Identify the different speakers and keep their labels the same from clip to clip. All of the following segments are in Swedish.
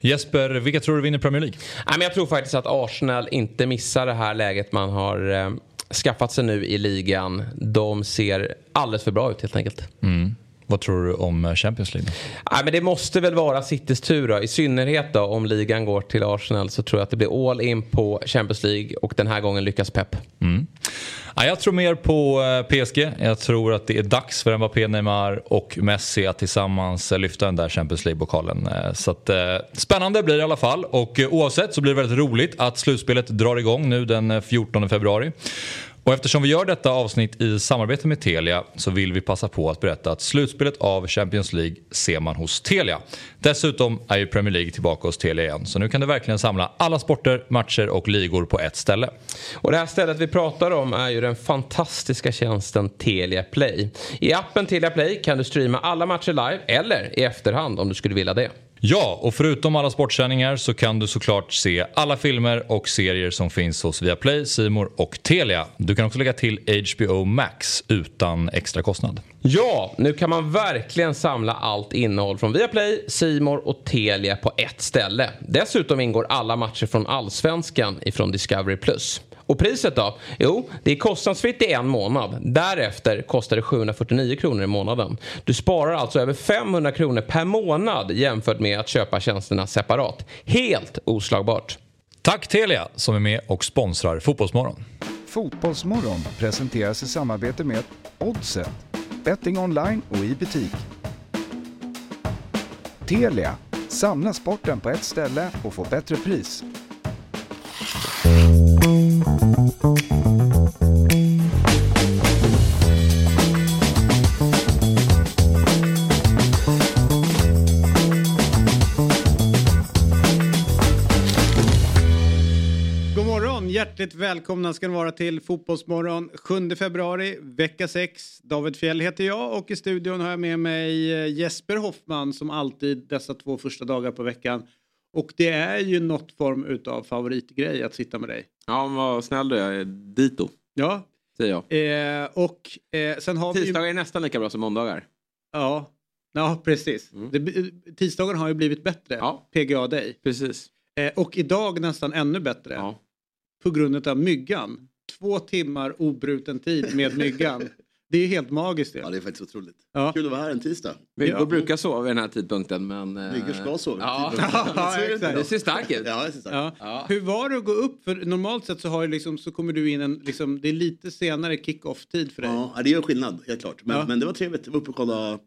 Speaker 1: Jesper, vilka tror du vinner Premier League?
Speaker 2: Nej, men jag tror faktiskt att Arsenal inte missar det här läget man har eh, skaffat sig nu i ligan. De ser alldeles för bra ut helt enkelt.
Speaker 1: Mm. Vad tror du om eh, Champions League?
Speaker 2: Nej, men det måste väl vara Citys tur då. I synnerhet då om ligan går till Arsenal så tror jag att det blir all in på Champions League och den här gången lyckas Pep.
Speaker 1: Mm. Ja, jag tror mer på eh, PSG. Jag tror att det är dags för Mbappé, Neymar och Messi att tillsammans eh, lyfta den där Champions League-pokalen. Så att, spännande blir det i alla fall och oavsett så blir det väldigt roligt att slutspelet drar igång nu den 14 februari. Och eftersom vi gör detta avsnitt i samarbete med Telia så vill vi passa på att berätta att slutspelet av Champions League ser man hos Telia. Dessutom är ju Premier League tillbaka hos Telia igen så nu kan du verkligen samla alla sporter, matcher och ligor på ett ställe.
Speaker 2: Och det här stället vi pratar om är ju den fantastiska tjänsten Telia Play. I appen Telia Play kan du streama alla matcher live eller i efterhand om du skulle vilja det.
Speaker 1: Ja, och förutom alla sportsändningar så kan du såklart se alla filmer och serier som finns hos Viaplay, Simor och Telia. Du kan också lägga till HBO Max utan extra kostnad.
Speaker 2: Ja, nu kan man verkligen samla allt innehåll från Viaplay, Simor och Telia på ett ställe. Dessutom ingår alla matcher från Allsvenskan ifrån Discovery+. Och priset då? Jo, det är kostnadsfritt i en månad. Därefter kostar det 749 kronor i månaden. Du sparar alltså över 500 kronor per månad jämfört med att köpa tjänsterna separat. Helt oslagbart.
Speaker 1: Tack Telia som är med och sponsrar Fotbollsmorgon.
Speaker 3: Fotbollsmorgon presenteras i samarbete med Oddset, betting online och i butik. Telia, samla sporten på ett ställe och få bättre pris.
Speaker 4: Hjärtligt välkomna ska ni vara till Fotbollsmorgon 7 februari, vecka 6. David Fjell heter jag och i studion har jag med mig eh, Jesper Hoffman som alltid dessa två första dagar på veckan. Och det är ju något form av favoritgrej att sitta med dig.
Speaker 2: Ja, men vad snäll du är. Dito.
Speaker 4: Ja.
Speaker 2: Säger
Speaker 4: jag. Eh, och eh, sen har
Speaker 2: Tisdagar vi... är nästan lika bra som måndagar.
Speaker 4: Ja, ja precis. Mm. Det, tisdagen har ju blivit bättre. Ja. PGA Day.
Speaker 2: Precis.
Speaker 4: Eh, och idag nästan ännu bättre.
Speaker 2: Ja
Speaker 4: på grund av myggan. Två timmar obruten tid med myggan. Det är helt magiskt.
Speaker 5: Det. Ja, det är faktiskt otroligt. Ja. Kul att vara här en tisdag.
Speaker 2: Vi ja. brukar sova vid den här tidpunkten men...
Speaker 5: Eh, Myggor ska sova
Speaker 2: ja. ja, det ser starkt ut.
Speaker 5: Ja, det ser starkt.
Speaker 4: Ja. Hur var det att gå upp? För normalt sett så, har liksom, så kommer du in en... Liksom, det är lite senare kick-off-tid för dig.
Speaker 5: Ja, det gör skillnad helt klart. Men, men det var trevligt. Jag var uppe och kollade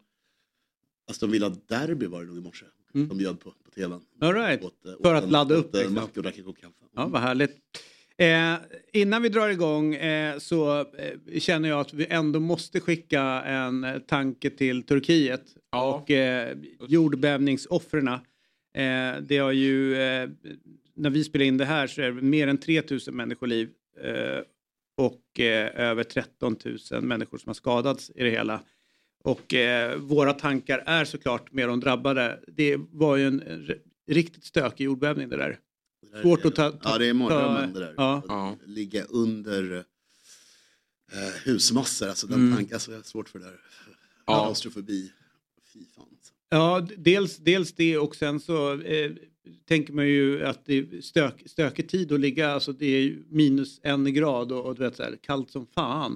Speaker 5: Aston Villa Derby var det nog i morse. Mm. De bjöd på, på tvn.
Speaker 4: All right. Åt, åt, för att ladda upp.
Speaker 5: Liksom. Mackor, och kaffe.
Speaker 4: Ja, vad härligt. Eh, innan vi drar igång eh, så eh, känner jag att vi ändå måste skicka en tanke till Turkiet ja. och eh, jordbävningsoffren. Eh, det har ju, eh, när vi spelar in det här så är det mer än 3000 människoliv eh, och över 13 000 människor som har skadats i det hela. Och våra tankar är såklart med de drabbade. Det var ju en riktigt stökig jordbävning det där. Svårt att ta, ta...
Speaker 5: Ja, det är mardrömmen det där. Ja. Att ligga under eh, husmassor. Alltså, den mm. tanken, alltså, jag har svårt för det där. Ja. Klaustrofobi. Fy fan. Alltså.
Speaker 4: Ja, dels, dels det och sen så eh, tänker man ju att det är stök, stökig tid att ligga, alltså det är minus en grad och, och du vet så här, kallt som fan.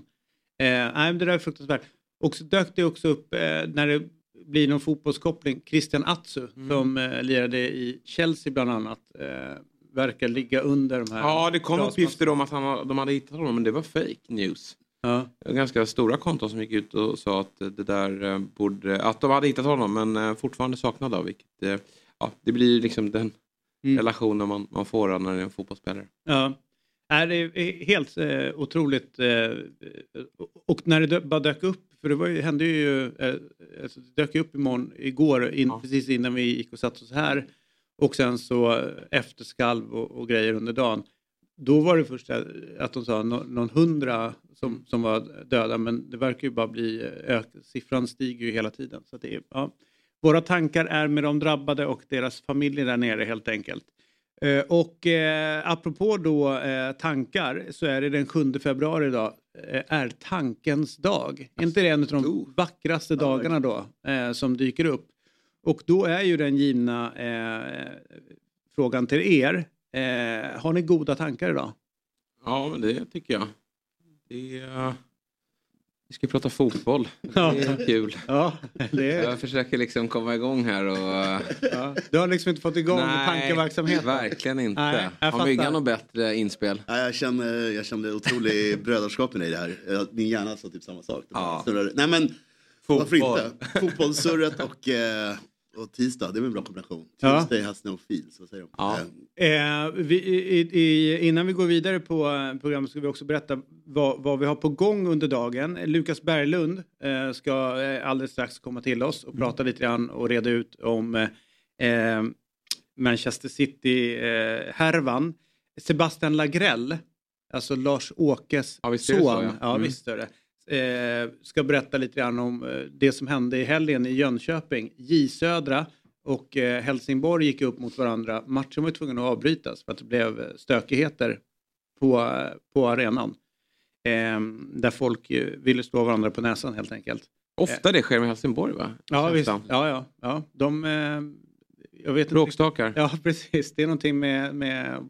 Speaker 4: Eh, nej, det där är fruktansvärt. Och så dök det också upp eh, när det blir någon fotbollskoppling, Christian Atsu mm. som eh, lirade i Chelsea bland annat. Eh, verkar ligga under de här.
Speaker 2: Ja, det kom uppgifter om att han, de hade hittat honom men det var fake news. Ja. Ganska stora konton som gick ut och sa att det där eh, borde, att de hade hittat honom men eh, fortfarande saknade av vilket, eh, ja, det blir liksom den mm. relationen man, man får när det är en fotbollsspelare.
Speaker 4: Ja. Är det är helt eh, otroligt. Eh, och när det bara dök upp, för det var ju, hände ju, eh, alltså det dök upp imorgon, igår, in, ja. precis innan vi gick och satte oss här. Och sen så efterskalv och, och grejer under dagen. Då var det först att de sa någon hundra som, som var döda men det verkar ju bara bli, ök, siffran stiger ju hela tiden. Så det är, ja. Våra tankar är med de drabbade och deras familjer där nere helt enkelt. Eh, och eh, apropå då eh, tankar så är det den 7 februari idag eh, är tankens dag. Är inte det en av de vackraste dagarna då eh, som dyker upp? Och då är ju den givna eh, frågan till er. Eh, har ni goda tankar idag?
Speaker 2: Ja, men det tycker jag. Det är... Vi ska prata fotboll. Det är kul.
Speaker 4: Ja, det är...
Speaker 2: Jag försöker liksom komma igång här och...
Speaker 4: Ja, du har liksom inte fått igång
Speaker 2: Nej,
Speaker 4: tankeverksamheten?
Speaker 2: verkligen inte.
Speaker 4: Nej,
Speaker 2: har Myggan något bättre inspel?
Speaker 5: Ja, jag, känner, jag kände otrolig brödraskap med dig i det här. Min hjärna sa typ samma sak.
Speaker 2: Ja.
Speaker 5: Nej men varför
Speaker 2: Fotboll.
Speaker 5: inte? Fotbollssurret och, eh, och tisdag, det är väl en bra kombination.
Speaker 4: Ja.
Speaker 5: Tuesday has no feels, vad säger de?
Speaker 2: Ja.
Speaker 5: Eh,
Speaker 4: Eh, vi, i, i, innan vi går vidare på eh, programmet ska vi också berätta vad, vad vi har på gång under dagen. Lukas Berglund eh, ska eh, alldeles strax komma till oss och prata lite grann och reda ut om eh, eh, Manchester City-härvan. Sebastian Lagrell, alltså Lars-Åkes
Speaker 2: Ja, det så,
Speaker 4: son,
Speaker 2: ja.
Speaker 4: ja.
Speaker 2: Mm.
Speaker 4: visst är det. Eh, ska berätta lite grann om eh, det som hände i helgen i Jönköping. J Södra och eh, Helsingborg gick upp mot varandra. Matchen var tvungen att avbrytas för att det blev eh, stökigheter på, eh, på arenan. Eh, där folk ville slå varandra på näsan helt enkelt.
Speaker 2: Ofta det sker med Helsingborg va?
Speaker 4: Ja, visst. Ja, ja, ja. De, jag vet inte.
Speaker 2: Bråkstakar.
Speaker 4: Ja, precis. Det är någonting med, med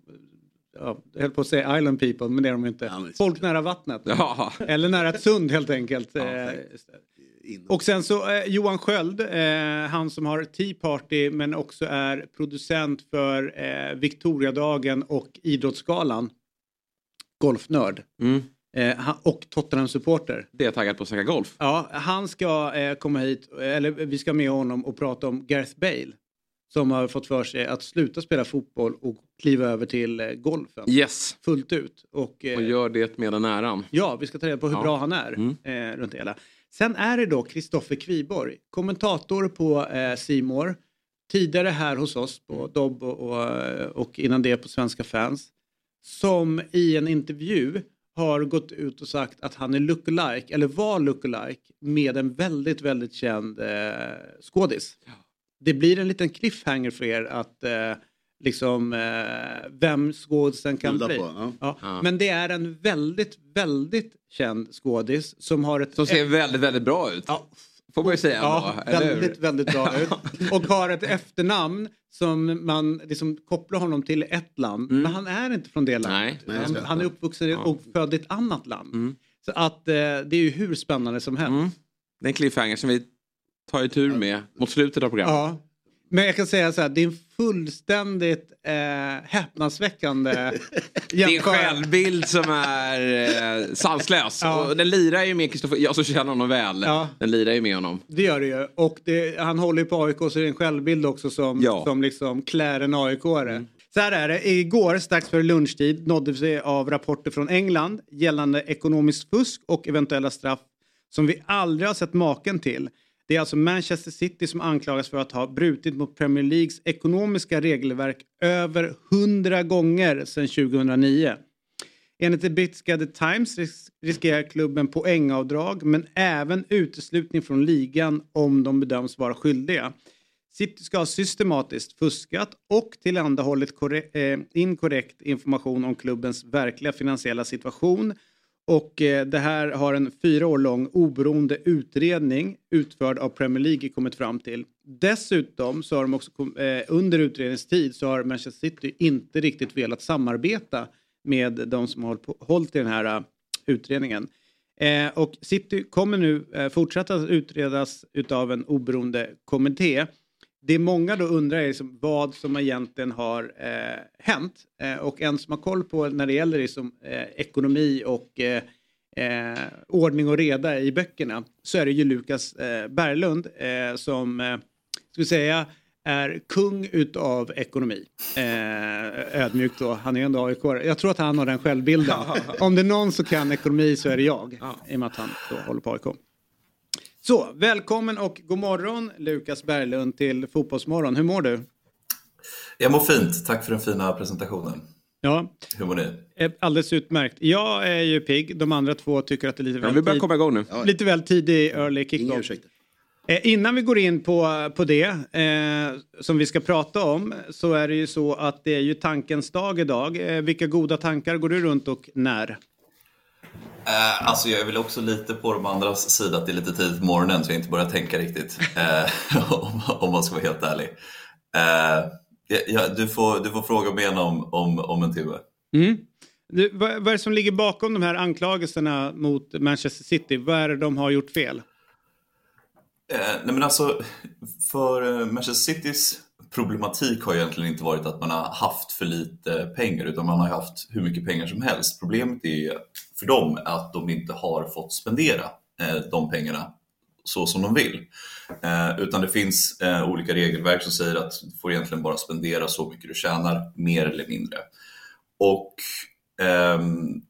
Speaker 4: ja, jag höll på att säga island people, men det är de inte.
Speaker 5: Ja,
Speaker 4: Folk nära vattnet.
Speaker 2: Ja.
Speaker 4: Eller nära ett sund helt enkelt.
Speaker 5: Ja,
Speaker 4: Eh, och sen så eh, Johan Sköld, eh, han som har Tea Party men också är producent för eh, Victoriadagen och Idrottsgalan. Golfnörd.
Speaker 2: Mm.
Speaker 4: Eh, och Tottenham-supporter.
Speaker 2: Det är taggad på att snacka golf.
Speaker 4: Ja, han ska eh, komma hit, eller vi ska med honom och prata om Gareth Bale. Som har fått för sig att sluta spela fotboll och kliva över till eh, golfen.
Speaker 2: Yes.
Speaker 4: Fullt ut. Och, eh,
Speaker 2: Och gör det med den äran.
Speaker 4: Ja, vi ska ta reda på hur
Speaker 2: Ja.
Speaker 4: bra han är
Speaker 2: Mm.
Speaker 4: eh, runt det hela. Sen är det då Kristoffer Kviborg, kommentator på eh, Simor. Tidigare här hos oss på Dobb och, och, och innan det på Svenska fans. Som i en intervju har gått ut och sagt att han är lookalike, eller var lookalike, med en väldigt, väldigt känd eh, skådis. Det blir en liten cliffhanger för er att eh, liksom eh, vem skådisen kan
Speaker 5: Bjuda
Speaker 4: bli.
Speaker 5: på, ja.
Speaker 4: Ja.
Speaker 2: Ja.
Speaker 4: Men det är en väldigt, väldigt känd skådis som har ett...
Speaker 2: Som ser väldigt, väldigt bra ut.
Speaker 4: Ja,
Speaker 2: Får man ju säga
Speaker 4: ja
Speaker 2: hur?
Speaker 4: väldigt, väldigt bra ut. Och har ett efternamn som man liksom kopplar honom till ett land. Men han är inte från det landet.
Speaker 2: Nej.
Speaker 4: Han, han är uppvuxen och född i ett annat land.
Speaker 2: Mm.
Speaker 4: Så att eh, det är ju hur spännande som helst.
Speaker 2: Mm. Det är en cliffhanger som vi tar i tur med mot slutet av programmet.
Speaker 4: Ja. Men jag kan säga så här, det är en fullständigt eh, häpnadsväckande
Speaker 2: Din
Speaker 4: jämförelse.
Speaker 2: självbild som är eh, sanslös.
Speaker 4: Ja.
Speaker 2: Och den lirar ju med Kristoffer, jag som känner honom väl.
Speaker 4: Ja.
Speaker 2: Den lirar ju med honom.
Speaker 4: Det gör det ju. Och det, han håller ju på AIK så det är en självbild också som,
Speaker 2: Ja.
Speaker 4: som liksom klär en AIK-are. Så här är det. Igår strax före lunchtid nåddes vi av rapporter från England gällande ekonomiskt fusk och eventuella straff som vi aldrig har sett maken till. Det är alltså Manchester City som anklagas för att ha brutit mot Premier Leagues ekonomiska regelverk över 100 gånger sedan 2009. Enligt det brittiska The Times riskerar klubben poängavdrag men även uteslutning från ligan om de bedöms vara skyldiga. City ska ha systematiskt fuskat och tillhandahållit eh, inkorrekt information om klubbens verkliga finansiella situation. Och eh, det här har en fyra år lång oberoende utredning utförd av Premier League kommit fram till. Dessutom så har de också eh, under utredningstid så har Manchester City inte riktigt velat samarbeta med de som har hållit i den här eh, utredningen. Eh, och City kommer nu eh, fortsätta att utredas utav en oberoende kommitté. Det många då undrar är liksom vad som egentligen har eh, hänt. Eh, och en som har koll på när det gäller liksom, eh, ekonomi och eh, eh, ordning och reda i böckerna så är det ju Lukas eh, Berglund som, eh, ska vi säga, är kung utav ekonomi. Ödmjukt då, han är ju ändå AIK. Jag tror att han har den självbilden. Om det är någon som kan ekonomi så är det jag. I och med att han då håller på AIK. Så, välkommen och god morgon Lukas Berglund till Fotbollsmorgon. Hur mår du?
Speaker 6: Jag mår fint. Tack för den fina presentationen.
Speaker 4: Ja,
Speaker 6: Hur mår ni?
Speaker 4: eh, alldeles utmärkt. Jag är ju pigg, de andra två tycker att det är lite
Speaker 2: Ja,
Speaker 4: väl,
Speaker 2: vi börjar komma igång nu.
Speaker 4: lite väl tidig early
Speaker 5: Inga
Speaker 4: kickoff. Eh, innan vi går in på, på det eh, som vi ska prata om så är det ju så att det är ju tankens dag idag. Eh, vilka goda tankar går du runt och när?
Speaker 6: Uh, alltså jag är väl också lite på de andras sida att det är lite tidigt på morgonen så jag inte börjar tänka riktigt. Uh, om, om, man ska vara helt ärlig. Uh, ja, du, får, du får fråga mig igen om, om, om en timme.
Speaker 4: Mm. Du, vad, vad är det som ligger bakom de här anklagelserna mot Manchester City? Vad är det de har gjort fel?
Speaker 6: nej men alltså, för Manchester Citys problematik har egentligen inte varit att man har haft för lite pengar utan man har haft hur mycket pengar som helst. Problemet är för dem att de inte har fått spendera eh, de pengarna så som de vill. Eh, utan det finns eh, olika regelverk som säger att du får egentligen bara spendera så mycket du tjänar, mer eller mindre. Och ehm,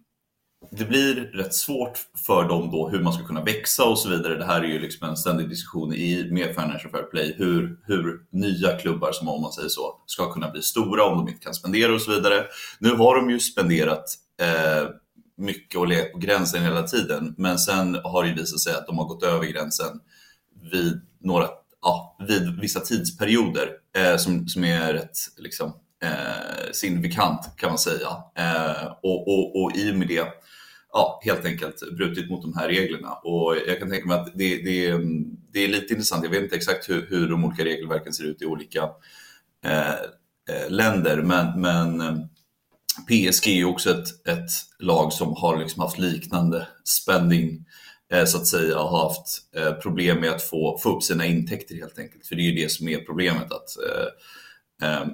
Speaker 6: det blir rätt svårt för dem då hur man ska kunna växa och så vidare. Det här är ju liksom en ständig diskussion i med Financial Fair Play hur, hur nya klubbar som om man säger så ska kunna bli stora om de inte kan spendera och så vidare. Nu har de ju spenderat eh, mycket och legat på gränsen hela tiden men sen har det visat sig att de har gått över gränsen vid, några, ja, vid vissa tidsperioder eh, som, som är rätt liksom, eh, signifikant kan man säga. Eh, och, och, och i och med det ja, helt enkelt brutit mot de här reglerna. Och jag kan tänka mig att det, det, det är lite intressant. Jag vet inte exakt hur, hur de olika regelverken ser ut i olika eh, eh länder, men, men eh, PSG är också ett, ett lag som har liksom haft liknande spänning eh, så att säga, och har haft eh, problem med att få, få upp sina intäkter helt enkelt. För det är ju det som är problemet. att eh, eh,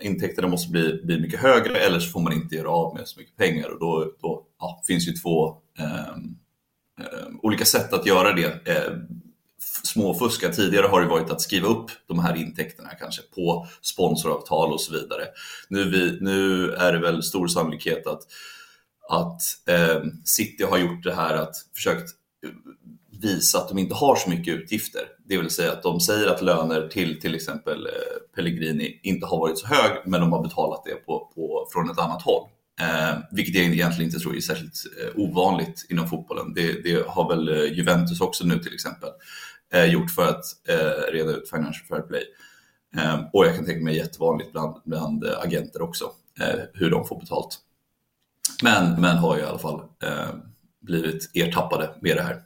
Speaker 6: intäkterna måste bli, bli mycket högre eller så får man inte göra av med så mycket pengar och då, då ja, finns ju två eh, eh, olika sätt att göra det. Eh, Småfuska tidigare har det varit att skriva upp de här intäkterna kanske på sponsoravtal och så vidare. Nu, vi, nu är det väl stor sannolikhet att, att eh, City har gjort det här att försökt eh, visa att de inte har så mycket utgifter. Det vill säga att de säger att löner till till exempel eh, Pellegrini inte har varit så hög, men de har betalat det på, på, från ett annat håll. Eh, vilket jag egentligen inte tror är särskilt eh, ovanligt inom fotbollen. Det, det, har väl eh, Juventus också nu till exempel eh, Eh, gjort för att eh, reda ut Financial Fair Play. Ehm, och jag kan tänka mig jättevanligt bland, bland eh, agenter också, eh, hur de får betalt. Men, men har ju i alla fall blivit ertappade med det här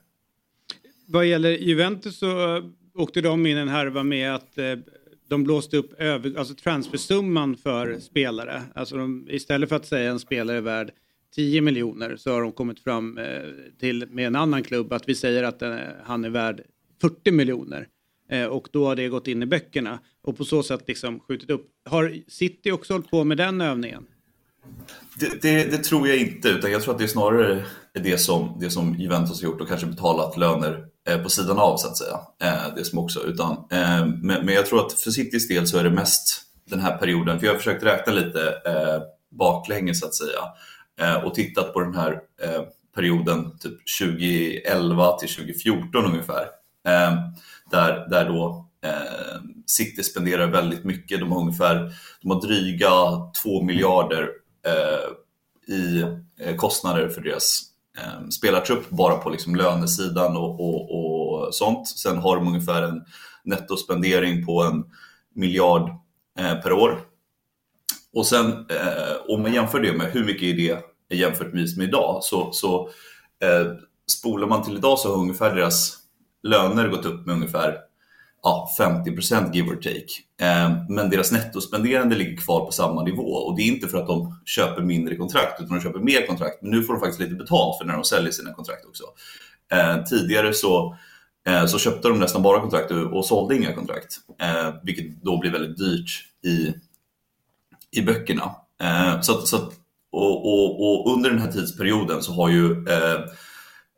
Speaker 4: vad gäller Juventus så åkte de in en härva med att eh, de blåste upp över, alltså transfersumman för spelare. Alltså de, istället för att säga en spelare är värd 10 miljoner så har de kommit fram eh, till med en annan klubb att vi säger att eh, han är värd 40 miljoner. Eh, och då har det gått in i böckerna och på så sätt liksom skjutit upp. Har City också hållit på med den övningen?
Speaker 6: Det, det, det, tror jag inte, utan jag tror att det är snarare det som, det som Juventus har gjort och kanske betalat löner eh, på sidan av så att säga. Eh, det som också, utan, men, jag tror att för Citys del så är det mest den här perioden, för jag har försökt räkna lite baklänges så att säga och tittat på den här perioden typ 2011 till 2014 ungefär. Ehm, där, där då ehm, City spenderar väldigt mycket. De har ungefär de har dryga 2 miljarder eh, i eh, kostnader för deras eh, spelartrupp bara på liksom lönesidan och, och, och, sånt. Sen har de ungefär en nettospendering på en miljard eh, per år. Och sen eh, om man jämför det med hur mycket är det jämfört med idag så, så eh, spolar man till idag så har ungefär deras löner gått upp med ungefär ja, 50% give or take. Ehm, men deras nettospenderande ligger kvar på samma nivå och det är inte för att de köper mindre kontrakt utan de köper mer kontrakt. Men nu får de faktiskt lite betalt för när de säljer sina kontrakt också. Ehm, tidigare så, ehm, så köpte de nästan bara kontrakt och sålde inga kontrakt, vilket då blir väldigt dyrt i, i böckerna. Så, så, och, och, och under den här tidsperioden så har ju Eh,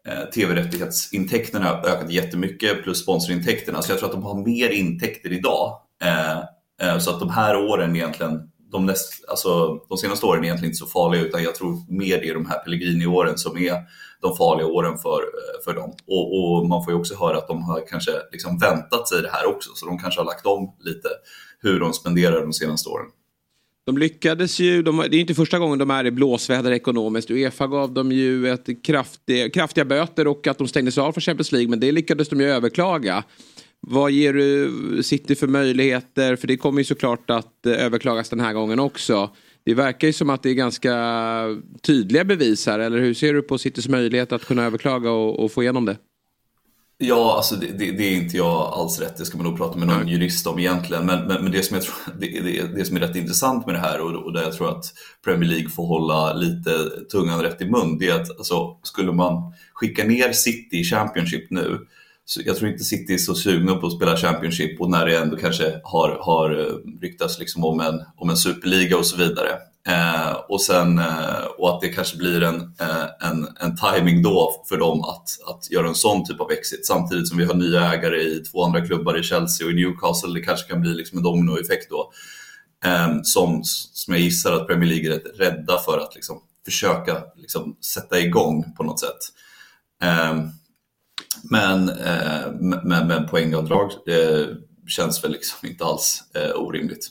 Speaker 6: Eh, tv-rättighetsintäkterna har ökat jättemycket plus sponsorintäkterna. Så jag tror att de har mer intäkter idag. Eh, eh, så att de här åren egentligen, de, näst, alltså, de senaste åren är egentligen inte så farliga utan jag tror mer det är de här Pellegrini-åren som är de farliga åren för, för dem. Och, och, man får ju också höra att de har kanske liksom väntat sig det här också så de kanske har lagt om lite hur de spenderar de senaste åren.
Speaker 2: De lyckades ju, de, det är inte första gången de är i blåsväder ekonomiskt. Uefa gav dem ju ett kraftiga, kraftiga böter och att de stängdes av från Champions League. Men det lyckades de ju överklaga. Vad ger du City för möjligheter? För det kommer ju såklart att eh, överklagas den här gången också. Det verkar ju som att det är ganska tydliga bevis här. Eller hur ser du på Citys möjlighet att kunna överklaga och, och få igenom det?
Speaker 6: Ja, alltså det, det, det, är inte jag alls rätt. Det ska man nog prata med någon jurist om egentligen. Men, men, men det, som jag tror, det, det, det, som är rätt intressant med det här och, och där jag tror att Premier League får hålla lite tungan rätt i mun, det är att alltså, skulle man skicka ner City i Championship nu, så jag tror inte City är så sugna på att spela Championship och när det ändå kanske har, har ryktats liksom om, en, om en superliga och så vidare. Eh, och, sen, eh, och att det kanske blir en, eh, en, en timing då för dem att, att göra en sån typ av exit samtidigt som vi har nya ägare i två andra klubbar i Chelsea och i Newcastle. Det kanske kan bli liksom en dominoeffekt då. Eh, som, som jag gissar att Premier League är rätt rädda för att liksom försöka liksom sätta igång på något sätt. Eh, men, eh, men, men poängavdrag eh, känns väl liksom inte alls eh, orimligt.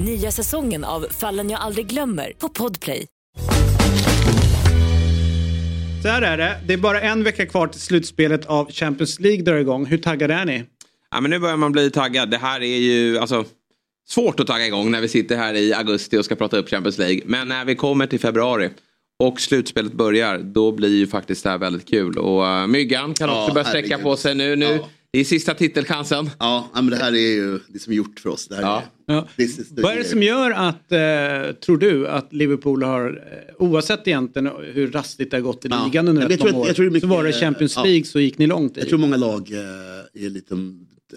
Speaker 7: Nya säsongen av Fallen jag aldrig glömmer på Podplay.
Speaker 4: Så här är det. Det är bara en vecka kvar till slutspelet av Champions League drar igång. Hur taggade är ni?
Speaker 2: Ja, men nu börjar man bli taggad. Det här är ju alltså, svårt att tagga igång när vi sitter här i augusti och ska prata upp Champions League. Men när vi kommer till februari och slutspelet börjar, då blir ju faktiskt det här väldigt kul. Och uh, Myggan kan också ja, börja sträcka på sig nu. nu. Ja. Det är sista titelchansen.
Speaker 5: Ja, men det här är ju det som är gjort för oss. Det här ja.
Speaker 4: är, ja. Vad är det som gör att, eh, tror du, att Liverpool har, eh, oavsett egentligen hur rastigt det har gått i ligan ja. under ett par år, så var det Champions League så gick ni långt i.
Speaker 5: Jag tror många lag eh, är lite,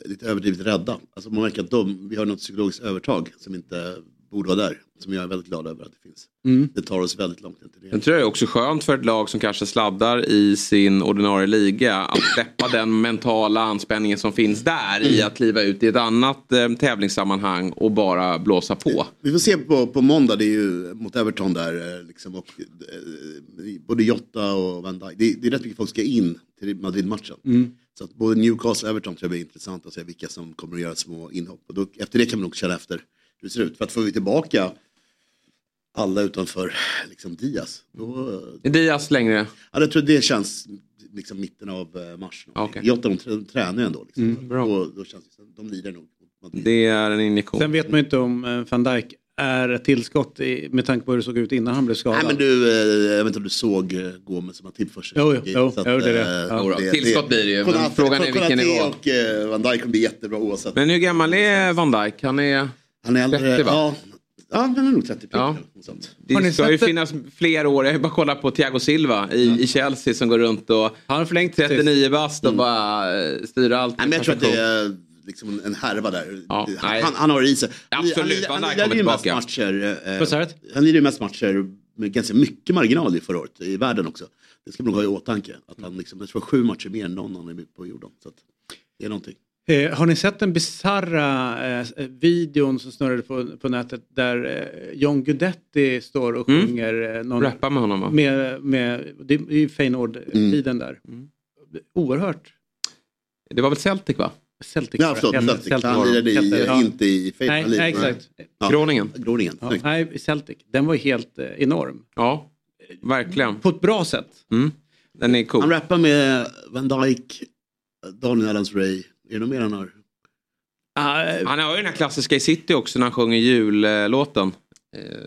Speaker 5: lite överdrivet rädda. Alltså man märker att de, vi har något psykologiskt övertag som inte borde vara där. Som jag är väldigt glad över att det finns. Mm. Det tar oss väldigt långt till det.
Speaker 2: Jag tror det är också skönt för ett lag som kanske sladdar i sin ordinarie liga att släppa den mentala anspänningen som finns där mm. i att kliva ut i ett annat eh, tävlingssammanhang och bara blåsa på.
Speaker 5: Vi får se på, på måndag, det är ju mot Everton där. Eh, liksom, och, eh, både Jotta och Van Dijk. Det, det, är rätt mycket folk ska in till Madrid-matchen. Mm. Så att både Newcastle och Everton tror jag blir intressant att se vilka som kommer att göra små inhopp. Och då, efter det kan man nog känna efter hur det ser ut. För att får vi tillbaka alla utanför liksom Diaz. Då,
Speaker 2: är Diaz längre?
Speaker 5: Ja, jag tror det känns liksom mitten av eh, mars. Okay. Jota de, de tränar ju ändå. Liksom. Mm, bra. Då, då känns det, de lider nog.
Speaker 2: Det är en injektion.
Speaker 4: Sen vet man ju inte om eh, van Dijk är ett tillskott i, med tanke på hur det såg ut innan han blev skadad.
Speaker 5: Nej men du, eh, jag vet inte om du såg Gomes som har tillförsel.
Speaker 4: Jo, jo, jo, jo det är det.
Speaker 2: Ja. det Tillskott blir det ju, men frågan är vilken nivå.
Speaker 5: och Van Dijk kommer bli jättebra oavsett.
Speaker 2: Men hur gammal är Van Dijk? Han är...
Speaker 5: Han är äldre, 30 va? Ja, Ja, han är nog 30 ja.
Speaker 2: sånt. Det ska ju det? finnas fler år. Jag har bara kollat på Thiago Silva i, ja. i Chelsea som går runt och han har förlängt 39 bast och mm. bara eh, styr allt.
Speaker 5: Nej, men jag tror att det är liksom en härva där. Ja, han, han, han, har i sig.
Speaker 2: Absolut,
Speaker 5: han, han, han, han, mest matcher, eh, han lirade mest matcher med ganska mycket marginal i förra året i världen också. Det ska man nog ha i åtanke. Att han liksom, jag tror sju matcher mer än någon annan på jorden. Så det är någonting.
Speaker 4: Eh, har ni sett den bisarra eh, videon som snurrade på, på nätet där eh, John Guidetti står och mm. sjunger? Eh, någon,
Speaker 2: Rappar med honom va?
Speaker 4: Med, med, det är ju Feyenoord-tiden mm. där. Mm. Oerhört.
Speaker 2: Det var väl Celtic va?
Speaker 4: Celtic.
Speaker 5: Ja, förlåt, Celtic. Celtic. Han lirade i, ja. inte i
Speaker 4: Feyenoord. Nej, nej, exakt.
Speaker 2: Ja. Groningen.
Speaker 5: Groningen.
Speaker 4: Ja, nej, Celtic. Den var helt eh, enorm.
Speaker 2: Ja, verkligen.
Speaker 4: På ett bra sätt.
Speaker 2: Mm. Den är cool.
Speaker 5: Han rappar med Van Dijk, Daniel Adams-Ray. Är det något mer han har?
Speaker 2: Uh, han har ju den här klassiska i City också när han sjunger jullåten.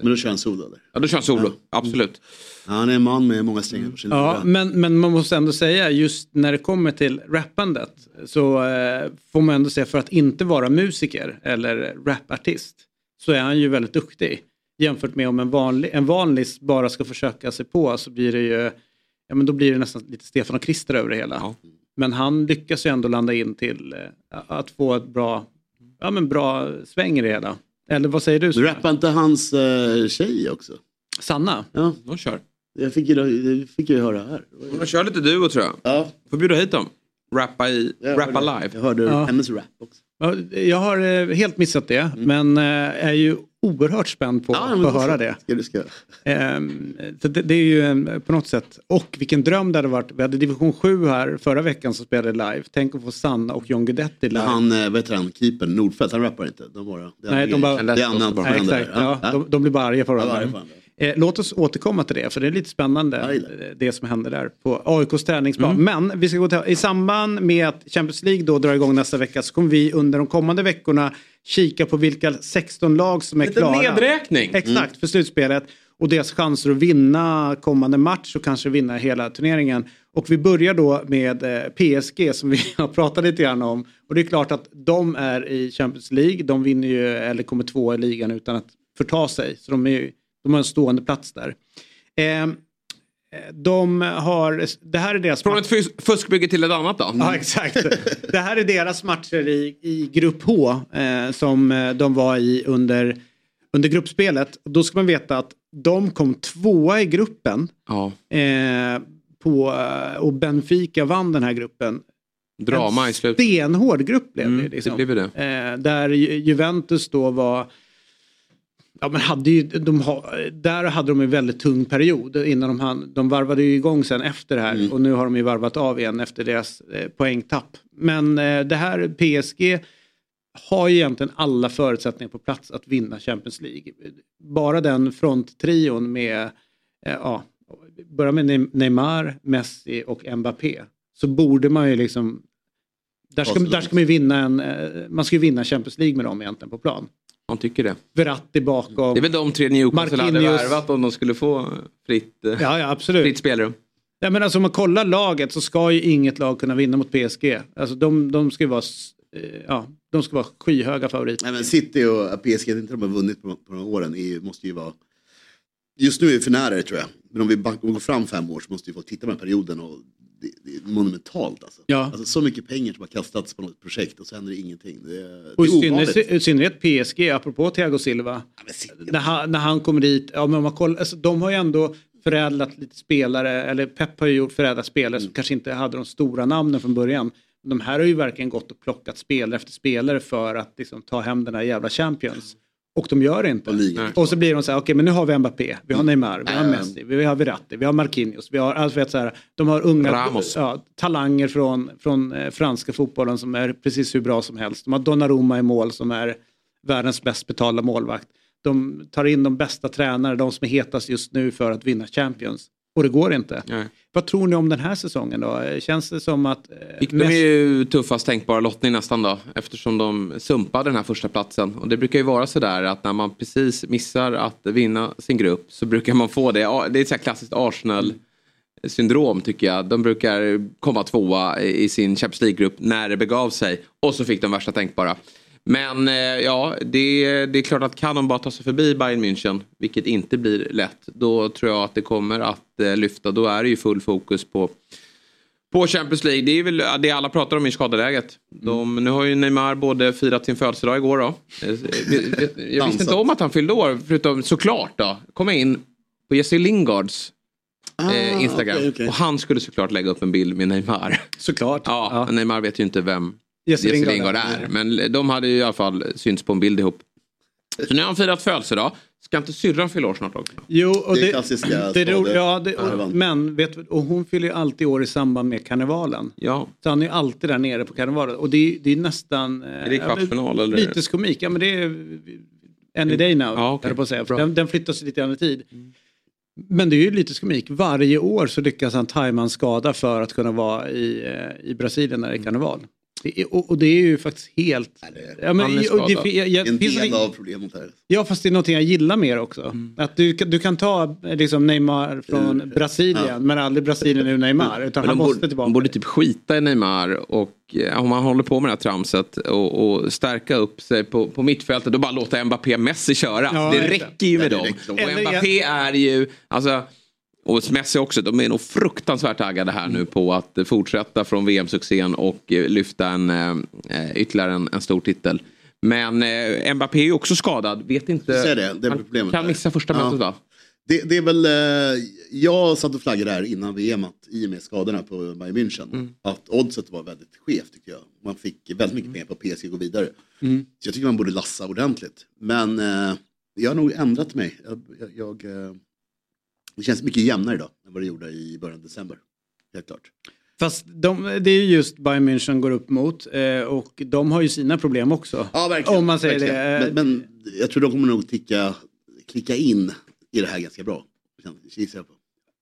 Speaker 5: Men då kör han solo eller?
Speaker 2: Ja då kör han solo, ja. absolut.
Speaker 5: Ja, han är en man med många strängar på sin
Speaker 4: Ja, men, men man måste ändå säga just när det kommer till rappandet så eh, får man ändå säga för att inte vara musiker eller rapartist så är han ju väldigt duktig. Jämfört med om en vanlig, en vanlig bara ska försöka sig på så blir det ju, ja men då blir det nästan lite Stefan och Krister över det hela. Ja. Men han lyckas ju ändå landa in till eh, att få ett bra, ja, men bra sväng i det hela. Eller vad säger du?
Speaker 5: Du rappar inte hans uh, tjej också?
Speaker 4: Sanna?
Speaker 5: Ja.
Speaker 2: De kör.
Speaker 5: Jag fick ju, det fick jag höra här.
Speaker 2: Hon kör lite duo tror jag.
Speaker 5: Ja.
Speaker 2: Får bjuda hit dem. Rappa, i, rappa live.
Speaker 5: Jag hörde ja. hennes rap också.
Speaker 4: Ja, Jag har eh, helt missat det, men eh, är ju oerhört spänd på
Speaker 5: Ja,
Speaker 4: att få höra det.
Speaker 5: Ska du ska.
Speaker 4: Ehm, det, det är ju eh, på något sätt, och vilken dröm det hade varit. Vi hade division 7 här förra veckan som spelade live. Tänk att få Sanna och John Guidetti live.
Speaker 5: Han, vad heter han, keepern, Nordfeldt, han rappar inte. De bara, det är
Speaker 4: Nej, de bara-
Speaker 5: det är annat som händer där.
Speaker 4: Ja, de, de blir bara arga
Speaker 5: Ja,
Speaker 4: varandra. Eh, låt oss återkomma till det för det är lite spännande det som händer där på AIKs träningsplan. Men vi ska gå till, i samband med att Champions League då drar igång nästa vecka så kommer vi under de kommande veckorna kika på vilka 16 lag som är
Speaker 2: Lite
Speaker 4: klara.
Speaker 2: nedräkning.
Speaker 4: Exakt, för slutspelet. Och deras chanser att vinna kommande match och kanske vinna hela turneringen. Och vi börjar då med eh, PSG som vi har pratat lite grann om. Och det är klart att de är i Champions League. De vinner ju, eller kommer två i ligan utan att förta sig. Så de, är, ju- de har en stående plats där. Eh, de har, det här är deras
Speaker 2: Från ett fus- fuskbygge till ett annat då?
Speaker 4: Ja, exakt. Det här är deras matcher i, i grupp H eh, som eh, de var i under, under gruppspelet. Då ska man veta att de kom tvåa i gruppen
Speaker 2: Ja.
Speaker 4: eh, på, eh, och Benfica vann den här gruppen.
Speaker 2: Drama
Speaker 4: en
Speaker 2: i slutet.
Speaker 4: stenhård grupp blev det.
Speaker 2: Mm,
Speaker 4: Liksom.
Speaker 2: det blev det.
Speaker 4: Eh, där Ju- Juventus då var Ja, men hade ju, de ha, där hade de en väldigt tung period innan de hann, de varvade ju igång sen efter det här och nu har de ju varvat av igen efter deras eh, poängtapp. Men eh, det här PSG har ju egentligen alla förutsättningar på plats att vinna Champions League. Bara den fronttrion med, eh, ja, börja med Ne- Neymar, Messi och Mbappé. Så borde man ju liksom, där ska, där ska man ju vinna en, eh, man ska ju vinna Champions League med dem egentligen på plan.
Speaker 2: Man tycker det.
Speaker 4: Verratti bakom.
Speaker 2: Det är väl de tre Newcastle hade värvat om de skulle få fritt, eh,
Speaker 4: Ja, ja absolut.
Speaker 2: fritt spelrum.
Speaker 4: Ja, men alltså, om man kollar laget så ska ju inget lag kunna vinna mot PSG. Alltså, de, de ska ju vara, eh, ja, de ska vara skyhöga favoriter.
Speaker 5: Nej, men City och PSG, inte de har vunnit på, på några åren, är, ju- måste ju vara... Just nu är vi för nära det tror jag. Men om vi, back, om vi går fram fem år så måste vi få titta på den här perioden. Och det, är monumentalt alltså.
Speaker 4: Ja.
Speaker 5: alltså. Så mycket pengar som har kastats på något projekt och så händer det ingenting. Det är,
Speaker 4: Och
Speaker 5: det är
Speaker 4: i synnerhet PSG, apropå Thiago Silva. När han, när han kommer dit, ja, men om man kollar, alltså, de har ju ändå förädlat lite spelare, eller Pep har ju gjort förädlat spelare som kanske inte hade de stora namnen från början. De här har ju verkligen gått och plockat spelare efter spelare för att liksom, ta hem den här jävla Champions. Och de gör det inte.
Speaker 5: Och.
Speaker 4: Och så blir de så här, okej men nu har vi Mbappé, vi har Neymar, vi har
Speaker 5: Mm.
Speaker 4: Messi, vi har Verratti, vi har Marquinhos, vi har, alltså, vet, så här, de har unga
Speaker 2: Ramos.
Speaker 4: Ja, talanger från, från eh, franska fotbollen som är precis hur bra som helst. De har Donnarumma i mål som är världens bäst betalda målvakt. De tar in de bästa tränare, de som är hetast just nu för att vinna Champions. Och det går inte.
Speaker 2: Nej.
Speaker 4: Vad tror ni om den här säsongen då? Känns det som att... eh,
Speaker 2: Fick de
Speaker 4: Messi-
Speaker 2: ju tuffast tänkbara lottning nästan då. Eftersom de sumpade den här första platsen. Och det brukar ju vara sådär att när man precis missar att vinna sin grupp så brukar man få det. Det är ett så klassiskt Arsenal syndrom tycker jag. De brukar komma tvåa i sin Champions League-grupp när det begav sig. Och så fick de värsta tänkbara. Men eh, ja, det, det är klart att kan de bara ta sig förbi Bayern München, vilket inte blir lätt, då tror jag att det kommer att eh, lyfta. Då är det ju full fokus på på Champions League, det är väl det alla pratar om i skadeläget. De, nu har ju Neymar både firat sin födelsedag igår då. Eh, Jag jag visste inte om att han fyllde år, förutom såklart då. Kom jag in på Jesse Lingards eh, Instagram.
Speaker 5: Ah, okej, okej.
Speaker 2: Och han skulle såklart lägga upp en bild med Neymar.
Speaker 4: Såklart.
Speaker 2: Ja, men Neymar vet ju inte vem
Speaker 4: Jesse
Speaker 2: Jesse
Speaker 4: Lingard
Speaker 2: Lingard
Speaker 4: är.
Speaker 2: Men de hade ju i alla fall synts på en bild ihop. Så nu har han firat födelsedag. Ska inte syrran fylla år snart också?
Speaker 4: Jo, och
Speaker 5: Det är
Speaker 4: det,
Speaker 5: klassiska
Speaker 4: det,
Speaker 5: skador.
Speaker 4: ja, det, och, men vet, och hon fyller ju alltid år i samband med karnevalen.
Speaker 2: Ja.
Speaker 4: Så han är ju alltid där nere på karnevalen. Och det är, det är nästan... eh,
Speaker 2: Är det
Speaker 4: ja, men
Speaker 2: kvartsfinal eller?
Speaker 4: Lite komik. Ja men det är any day now.
Speaker 2: Ja,
Speaker 4: jag på att säga.
Speaker 2: Bra.
Speaker 4: Den, den flyttas lite grann i tid. Men det är ju lite komik. Varje år så lyckas han tajma en skada för att kunna vara i, eh, i Brasilien när det är karneval. Det och, och det är ju faktiskt helt... Ja, men,
Speaker 2: Han är
Speaker 4: det, jag, jag,
Speaker 5: En del
Speaker 4: det-
Speaker 5: av problemet här.
Speaker 4: Ja fast det är någonting jag gillar mer också.
Speaker 2: Mm.
Speaker 4: Att du, kan- du kan ta eh, liksom Neymar från Brasilien men aldrig Brasilien ur Neymar. Utan
Speaker 2: Men
Speaker 4: han
Speaker 2: de,
Speaker 4: måste
Speaker 2: borde,
Speaker 4: tillbaka.
Speaker 2: de borde typ skita i Neymar och eh, om han håller på med det här tramset och, och stärka upp sig på, på mittfältet och bara låta Mbappé Messi köra.
Speaker 4: Ja,
Speaker 2: det räcker ju med
Speaker 5: Ja, det
Speaker 2: dem.
Speaker 5: räcker.
Speaker 2: Och Mbappé är ju, alltså och Messi också, de är nog fruktansvärt taggade här nu på att eh, fortsätta från VM-succén och eh, lyfta en, eh, ytterligare en, en stor titel. Men eh, Mbappé är ju också skadad, vet inte.
Speaker 5: Det, det är
Speaker 2: han kan missa första
Speaker 5: Ja.
Speaker 2: mötet va?
Speaker 5: Det, det är väl, eh, jag satt och flaggade här innan VM att, i och med skadorna på Bayern München.
Speaker 2: Mm.
Speaker 5: Att oddset var väldigt skevt tycker jag. Man fick väldigt mycket pengar på PSG gå vidare.
Speaker 4: Mm.
Speaker 5: Så jag tycker man borde lassa ordentligt. Men eh, jag har nog ändrat mig. Jag, jag, jag, eh, det känns mycket jämnare idag än vad det gjorde i början av december. Helt klart.
Speaker 4: Fast de, det är ju just Bayern München går upp mot eh, och de har ju sina problem också.
Speaker 5: Ja, verkligen.
Speaker 4: Om man säger
Speaker 5: verkligen.
Speaker 4: det.
Speaker 5: Men, men jag tror de kommer nog ticka, klicka in i det här ganska bra. Gissar jag på.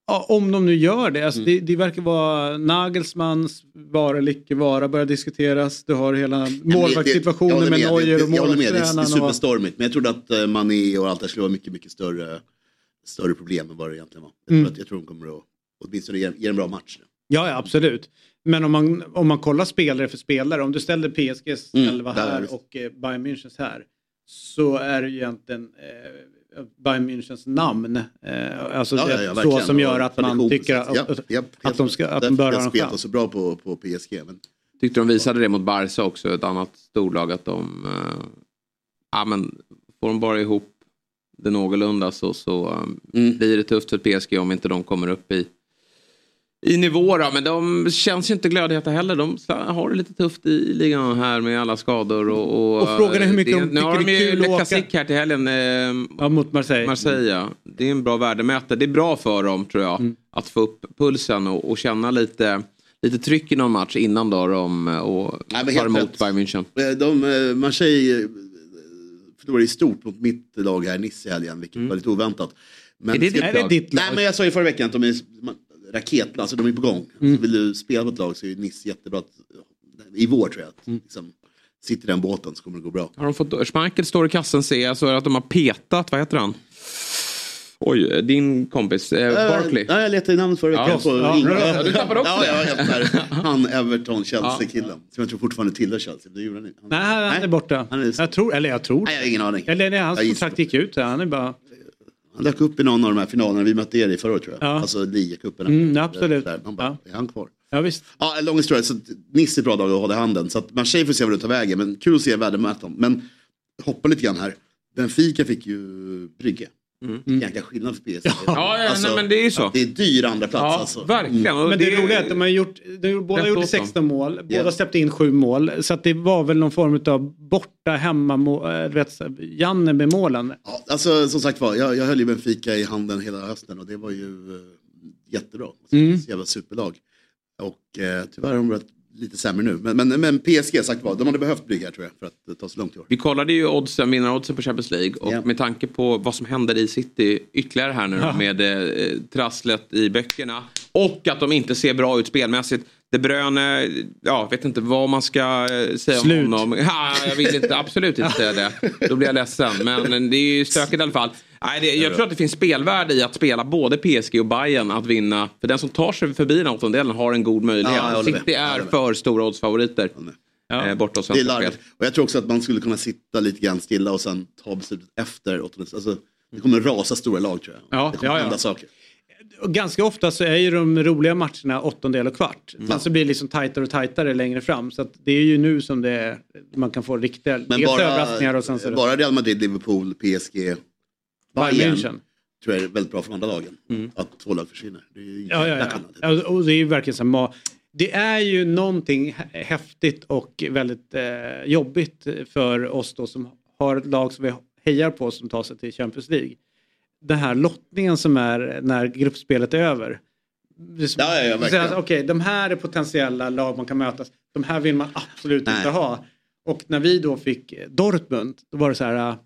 Speaker 4: Ja, om de nu gör det.
Speaker 5: Mm.
Speaker 4: Alltså det, det verkar vara Nagelsmans vara eller icke vara börjar diskuteras. Du har hela
Speaker 5: det-
Speaker 4: målvaktssituationen med Neuer och
Speaker 5: det- Jag håller med, det är, det är
Speaker 4: målvaktstränaren.
Speaker 5: superstormigt. Men jag trodde att eh, Mané och allt det skulle vara mycket, mycket större, större problem än vad det egentligen var. Jag,
Speaker 4: Mm.
Speaker 5: tror, att, jag tror de kommer att åtminstone ge, ge en bra match.
Speaker 4: Ja, ja, absolut. Men om man, om man kollar spelare för spelare, om du ställer PSGs
Speaker 5: Mm,
Speaker 4: elva
Speaker 5: där är
Speaker 4: här
Speaker 5: det.
Speaker 4: och eh, Bayern Münchens här. Så är det ju egentligen eh, Bayern Münchens namn. Eh, alltså
Speaker 5: Ja, ja, ja,
Speaker 4: så
Speaker 5: verkligen.
Speaker 4: som gör att man tycker att,
Speaker 5: Ja,
Speaker 4: att,
Speaker 5: ja,
Speaker 4: att de, ska, att de bör ha en chans.
Speaker 5: så bra på, på PSG. Men
Speaker 2: Tyckte de visade det mot Barca också, ett annat storlag. Att de, eh, ja, men, får de bara ihop det någorlunda så, så eh,
Speaker 5: Mm.
Speaker 2: blir det tufft för PSG om inte de kommer upp i, i nivå. Då. Men de känns ju inte glödheta heller. De har det lite tufft i ligan här med alla skador. Och, och,
Speaker 4: Och frågan är hur mycket
Speaker 2: det,
Speaker 4: de
Speaker 2: Nu har
Speaker 4: tycker
Speaker 2: de
Speaker 4: det är
Speaker 2: ju
Speaker 4: kul
Speaker 2: Le
Speaker 4: att åka.
Speaker 2: Classique här till helgen. Eh,
Speaker 4: Ja, mot Marseille.
Speaker 2: Marseille, ja. Det är en bra värdemätare. Det är bra för dem tror jag.
Speaker 4: Mm.
Speaker 2: Att få upp pulsen och, och känna lite, lite tryck i någon match innan då de och
Speaker 5: Nej, men
Speaker 2: tar emot. Bayern München.
Speaker 5: Eh, De, eh, Marseille eh, förlorade i stort mot mitt lag här Nice i helgen, vilket var lite oväntat. Men
Speaker 2: Mm. Är det ditt?
Speaker 4: Är det ditt lag?
Speaker 5: Nej men jag sa ju förra veckan att de är raket, alltså de är på gång.
Speaker 2: Mm.
Speaker 5: Så vill du spela på ett lag så är Nice jättebra. Att, I vår tror jag att
Speaker 2: Mm.
Speaker 5: liksom, sitter i den båten så kommer det gå bra.
Speaker 2: Har de fått, Schmeichel står i kassen ser jag så att de har petat, vad heter han? Oj, din kompis, eh, Barkley.
Speaker 5: Ja, jag letade namnet förra veckan.
Speaker 2: Ja,
Speaker 5: på
Speaker 2: ja, ja, du tappade också
Speaker 5: ja,
Speaker 2: det.
Speaker 5: ja. Han Everton, Chelsea-killen. Som jag tror fortfarande tillhör Chelsea. Det gjorde han. Han-
Speaker 4: Nej, han är borta.
Speaker 5: Han är-
Speaker 4: Jag tror, eller jag tror.
Speaker 5: Nej, jag har ingen aning.
Speaker 4: Eller nej, hans kontrakt gick ut. Han är bara...
Speaker 5: Han dök upp i någon av de här finalerna vi mötte er i förra året tror jag.
Speaker 4: Ja.
Speaker 5: Alltså ligacupen.
Speaker 4: Mm, absolut.
Speaker 5: Där. Han bara, är han kvar?
Speaker 4: Ja, visst.
Speaker 5: Ja, en lång historia. Så att Nice är ett bra dag att hålla i handen. Så att Marseille får se vad det tar vägen. Men kul att se värdemätaren. Men hoppa lite grann här. Benfica fick ju Brygge. Mm. Jäkla skillnad för PSG.
Speaker 2: Ja, ja, nej, men det är ju så.
Speaker 5: Det är dyr andra plats
Speaker 2: Ja,
Speaker 5: alltså.
Speaker 2: verkligen. Och
Speaker 4: Men det, roliga är att de har gjort, de, båda
Speaker 2: åt dem.
Speaker 4: 16 mål, båda släppte in 7 mål. Så att det var väl någon form av borta hemma, du vet, Janne med målen.
Speaker 5: Ja, alltså som sagt var, jag, jag höll ju Benfica i handen hela hösten och det var ju eh, jättebra. Alltså,
Speaker 4: Mm.
Speaker 5: ett Jävla superlag. Och eh, tyvärr har de varit lite sämre nu. Men, men, men PSG sagt var, de hade behövt här tror jag för att eh, ta sig långt i år.
Speaker 2: Vi kollade ju oddsen, vinnaroddsen på Champions League och
Speaker 5: Ja.
Speaker 2: med tanke på vad som händer i City ytterligare här nu
Speaker 4: Ja.
Speaker 2: med eh, trasslet i böckerna och att de inte ser bra ut spelmässigt. De Bruyne, ja, vet inte vad man ska eh, säga
Speaker 4: Slut.
Speaker 2: om honom. Ha, jag vill inte, absolut inte säga det. Då blir jag ledsen. Men det är ju stökigt i alla fall. Nej, det, jag tror att det finns spelvärde i att spela både PSG och Bayern att vinna. För den som tar sig förbi den åttondelen har en god möjlighet.
Speaker 5: Ja.
Speaker 2: City är för stora oddsfavoriter.
Speaker 4: Ja.
Speaker 2: Eh, borta hos
Speaker 5: Det är larvigt. Och jag tror också att man skulle kunna sitta lite grann stilla och sen ta beslutet efter åttondels. Alltså, det kommer rasa stora lag tror jag.
Speaker 4: Ja,
Speaker 5: det kommer
Speaker 4: ja, ja.
Speaker 5: hända saker.
Speaker 4: Och ganska ofta så är ju de roliga matcherna åttondel och kvart.
Speaker 5: Mm.
Speaker 4: Sen så blir det liksom tajtare och tajtare längre fram. Så att det är ju nu som det är, man kan få riktiga
Speaker 5: Men bara,
Speaker 4: överraskningar och sen så
Speaker 5: bara Real Madrid, Liverpool, PSG,
Speaker 4: Bayern
Speaker 5: Bayern tror jag är väldigt bra för andra lagen. Att två lag försvinner. Det är
Speaker 4: Ja, ja, ja. Och det är ju verkligen så här, Det är ju någonting hä- häftigt och väldigt eh, jobbigt för oss då som har ett lag som vi hejar på som tar sig till Champions League. Den här lottningen som är när gruppspelet är över.
Speaker 5: Ja, ja, ja.
Speaker 4: Okej, de här är potentiella lag man kan mötas. De här vill man absolut
Speaker 5: Nej.
Speaker 4: inte ha. Och när vi då fick Dortmund, då var det så här.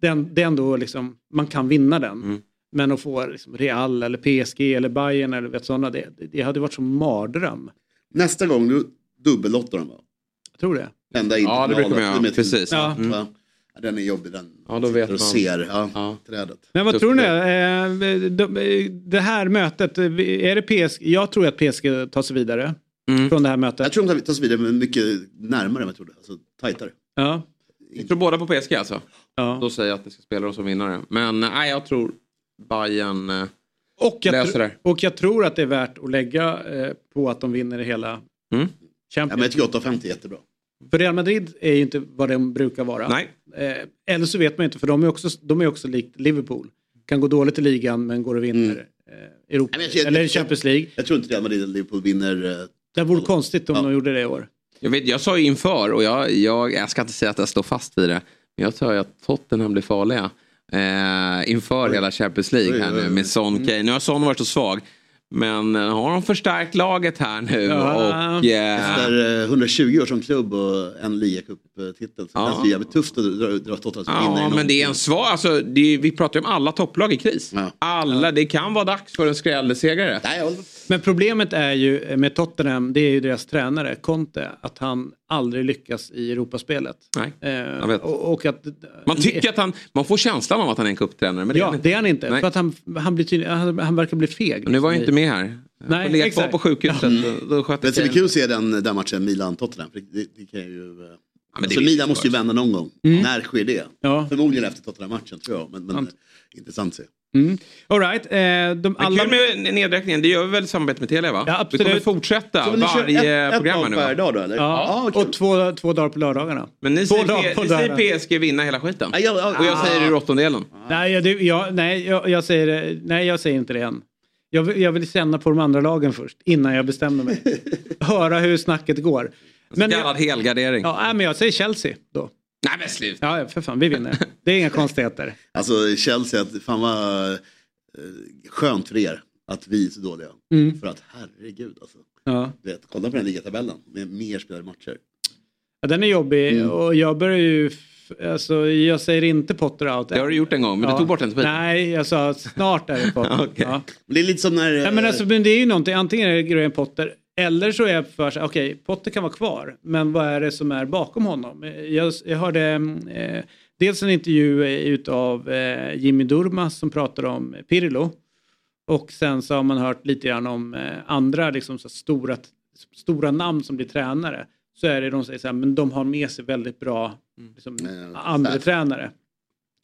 Speaker 4: Den, det är ändå liksom, man kan vinna den.
Speaker 5: Mm.
Speaker 4: Men att få liksom Real eller PSG eller Bayern eller vet sådana, det, det hade varit som mardröm.
Speaker 5: Nästa gång, du dubbellottar de va?
Speaker 4: Jag tror det.
Speaker 5: Ända in
Speaker 2: Ja, det brukar man göra. Precis.
Speaker 4: Ja.
Speaker 5: Mm. Ja, den är jobbig den.
Speaker 2: Ja, då vet
Speaker 5: och
Speaker 2: man.
Speaker 5: ser ja,
Speaker 2: Ja.
Speaker 5: trädet.
Speaker 4: Men vad tror ni? Eh, de, det här mötet, eh, är det PSG? Jag tror att PSG tar sig vidare
Speaker 2: Mm.
Speaker 4: från det här mötet.
Speaker 5: Jag tror de tar sig vidare men mycket närmare än jag trodde. Alltså tajtare.
Speaker 4: Ja.
Speaker 2: Jag tror båda på PSG alltså.
Speaker 4: Ja.
Speaker 2: Då säger jag att ni ska spela dem som vinnare. Men nej, jag tror Bayern eh,
Speaker 4: Och, jag
Speaker 2: löser det.
Speaker 4: och jag tror att det är värt att lägga eh, på att de vinner hela
Speaker 2: Mm.
Speaker 5: Ja, men
Speaker 4: Champions.
Speaker 5: jag tycker 8,50 är jättebra.
Speaker 4: För Real Madrid är ju inte vad de brukar vara.
Speaker 2: Nej.
Speaker 4: Eh, eller så vet man inte, för de är också, de är också likt Liverpool. kan gå dåligt i ligan men går och vinner eh, Europa,
Speaker 5: Nej, men jag-
Speaker 4: eller
Speaker 5: jag-
Speaker 4: Champions League.
Speaker 5: Jag tror inte Real Madrid eller Liverpool vinner. eh,
Speaker 4: Det vore konstigt om de gjorde det i år.
Speaker 2: Jag, vet, jag sa ju inför och jag, jag, jag ska inte säga att jag står fast vid det. Men jag sa ju att Tottenham blir farliga. Eh, inför hela Champions League här
Speaker 5: Oj, oj,
Speaker 2: nu
Speaker 5: oj.
Speaker 2: med Son Kane. Nu har Son varit så svag. Men eh, har de förstärkt laget här nu
Speaker 4: Ja.
Speaker 2: och... Eh,
Speaker 5: Efter eh, 120 år som klubb och en ligacup-titel så
Speaker 2: Ja.
Speaker 5: det jävligt tufft att dra, dra Tottenham som
Speaker 2: Ja, men det är en svag, alltså, är, vi pratar ju om alla topplag i kris.
Speaker 5: Ja.
Speaker 2: Alla, det kan vara dags för en skrällsegrare.
Speaker 5: Nej,
Speaker 4: Men problemet är ju med Tottenham, det är ju deras tränare Conte, att han aldrig lyckas i Europaspelet.
Speaker 2: Nej,
Speaker 4: Eh,
Speaker 2: vet.
Speaker 4: och, och att,
Speaker 2: Man tycker att han, man får känslan av att han är en cuptränare. Men det är
Speaker 4: Ja,
Speaker 2: han inte.
Speaker 4: det är han inte.
Speaker 2: Nej.
Speaker 4: För att han, han, blir tydlig, han, han verkar bli feg.
Speaker 2: Men nu var jag
Speaker 4: liksom,
Speaker 2: inte med här. Jag
Speaker 4: Nej,
Speaker 2: kvar
Speaker 4: exakt.
Speaker 2: på sjukhuset. Då, då
Speaker 5: Men det ska bli kul att se den, den matchen Milan-Tottenham. Det, det kan ju... eh,
Speaker 2: men det
Speaker 5: alltså, Milan måste ju vända någon gång.
Speaker 4: Mm.
Speaker 5: När sker det?
Speaker 4: Ja.
Speaker 5: Förmodligen efter Tottenham-matchen tror jag. Men, men
Speaker 4: Sant.
Speaker 5: eh, intressant att se.
Speaker 4: Mm. All right. Eh, de, alla...
Speaker 2: kul med nedräkningen, det gör vi väl i samarbete med Telia va?
Speaker 4: Ja,
Speaker 2: Vi
Speaker 4: absolut.
Speaker 2: kommer fortsätta
Speaker 5: Så
Speaker 2: varje
Speaker 5: ett, ett
Speaker 2: program
Speaker 5: lag
Speaker 2: nu
Speaker 5: per dag då eller?
Speaker 4: Ja,
Speaker 5: kul.
Speaker 4: och två, två dagar på lördagarna.
Speaker 2: Men ni
Speaker 4: Två
Speaker 2: säger,
Speaker 4: dagar
Speaker 2: P-
Speaker 4: på
Speaker 2: ni säger. PSG vinna hela skiten.
Speaker 5: Ja, ja, ja.
Speaker 2: Och jag säger i åttondelen.
Speaker 4: Nej, jag, jag, nej, jag, jag säger, nej, jag säger inte det än. Jag, vill- jag vill känna på de andra lagen först, innan jag bestämmer mig. Höra hur snacket går. Men
Speaker 2: Så kallad
Speaker 4: jag,
Speaker 2: helgardering.
Speaker 4: ja, men jag säger Chelsea då.
Speaker 2: Nej men sluta.
Speaker 4: Ja, för fan, vi vinner. Det är inga konstigheter.
Speaker 5: Alltså Chelsea, att, fan vad eh, skönt för er att vi är så dåliga.
Speaker 4: Mm.
Speaker 5: För att herregud alltså.
Speaker 4: Ja.
Speaker 5: Vet, kolla på den ligatabellen med mer spelade matcher.
Speaker 4: Ja, den är jobbig
Speaker 5: Mm.
Speaker 4: och jag börjar ju... Alltså, jag säger inte Potter out.
Speaker 2: Det har du gjort en gång, men du tog bort den.
Speaker 4: Nej, jag sa snart är det Potter.
Speaker 2: Okej.
Speaker 4: ja.
Speaker 5: Men det är lite som när...
Speaker 4: Nej, men, alltså, men det är ju någonting, antingen är det Graham Potter eller så är jag för sig, okej, Potter kan vara kvar, men vad är det som är bakom honom? Jag, jag hörde eh, dels en intervju eh, utav eh, Jimmy Durmaz som pratar om Pirlo och sen så har man hört lite grann om eh, andra liksom, så stora, stora namn som blir tränare. Så är det de säger så här, men de har med sig väldigt bra liksom,
Speaker 5: Eh,
Speaker 4: andra tränare.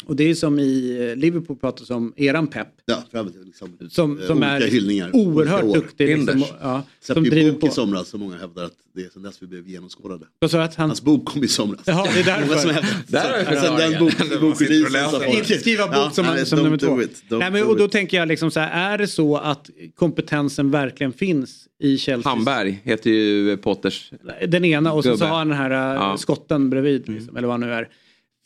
Speaker 4: Och det är som i eh, Liverpool pratas om eran pepp
Speaker 5: Ja, liksom,
Speaker 4: som,
Speaker 5: eh,
Speaker 4: som är
Speaker 5: hyllningar.
Speaker 4: oerhört duktig. Liksom, ja, som
Speaker 5: ju
Speaker 4: driver
Speaker 5: bok
Speaker 4: på.
Speaker 5: i somras som många hävdar att det är sen dess vi blev genomskådade.
Speaker 4: Vad sa han...
Speaker 5: Hans bok kom i somras.
Speaker 4: Jaha, det är
Speaker 5: Många som
Speaker 4: därför.
Speaker 5: hävdar.
Speaker 2: Där har
Speaker 5: Sen den
Speaker 2: förklaringen.
Speaker 5: bok,
Speaker 2: Man sitter och
Speaker 5: bokreleasen
Speaker 2: läser
Speaker 5: sa
Speaker 2: på
Speaker 5: folk.
Speaker 4: Inte skriva bok som,
Speaker 5: nej,
Speaker 4: som nummer två.
Speaker 5: it,
Speaker 4: Nej, men, och då tänker jag liksom så här, är det så att kompetensen verkligen finns i Chelsea?
Speaker 2: Hamberg heter ju Potters.
Speaker 4: Den ena och så, så har han den här äh,
Speaker 2: Ja.
Speaker 4: Skotten bredvid, liksom, eller vad han nu är.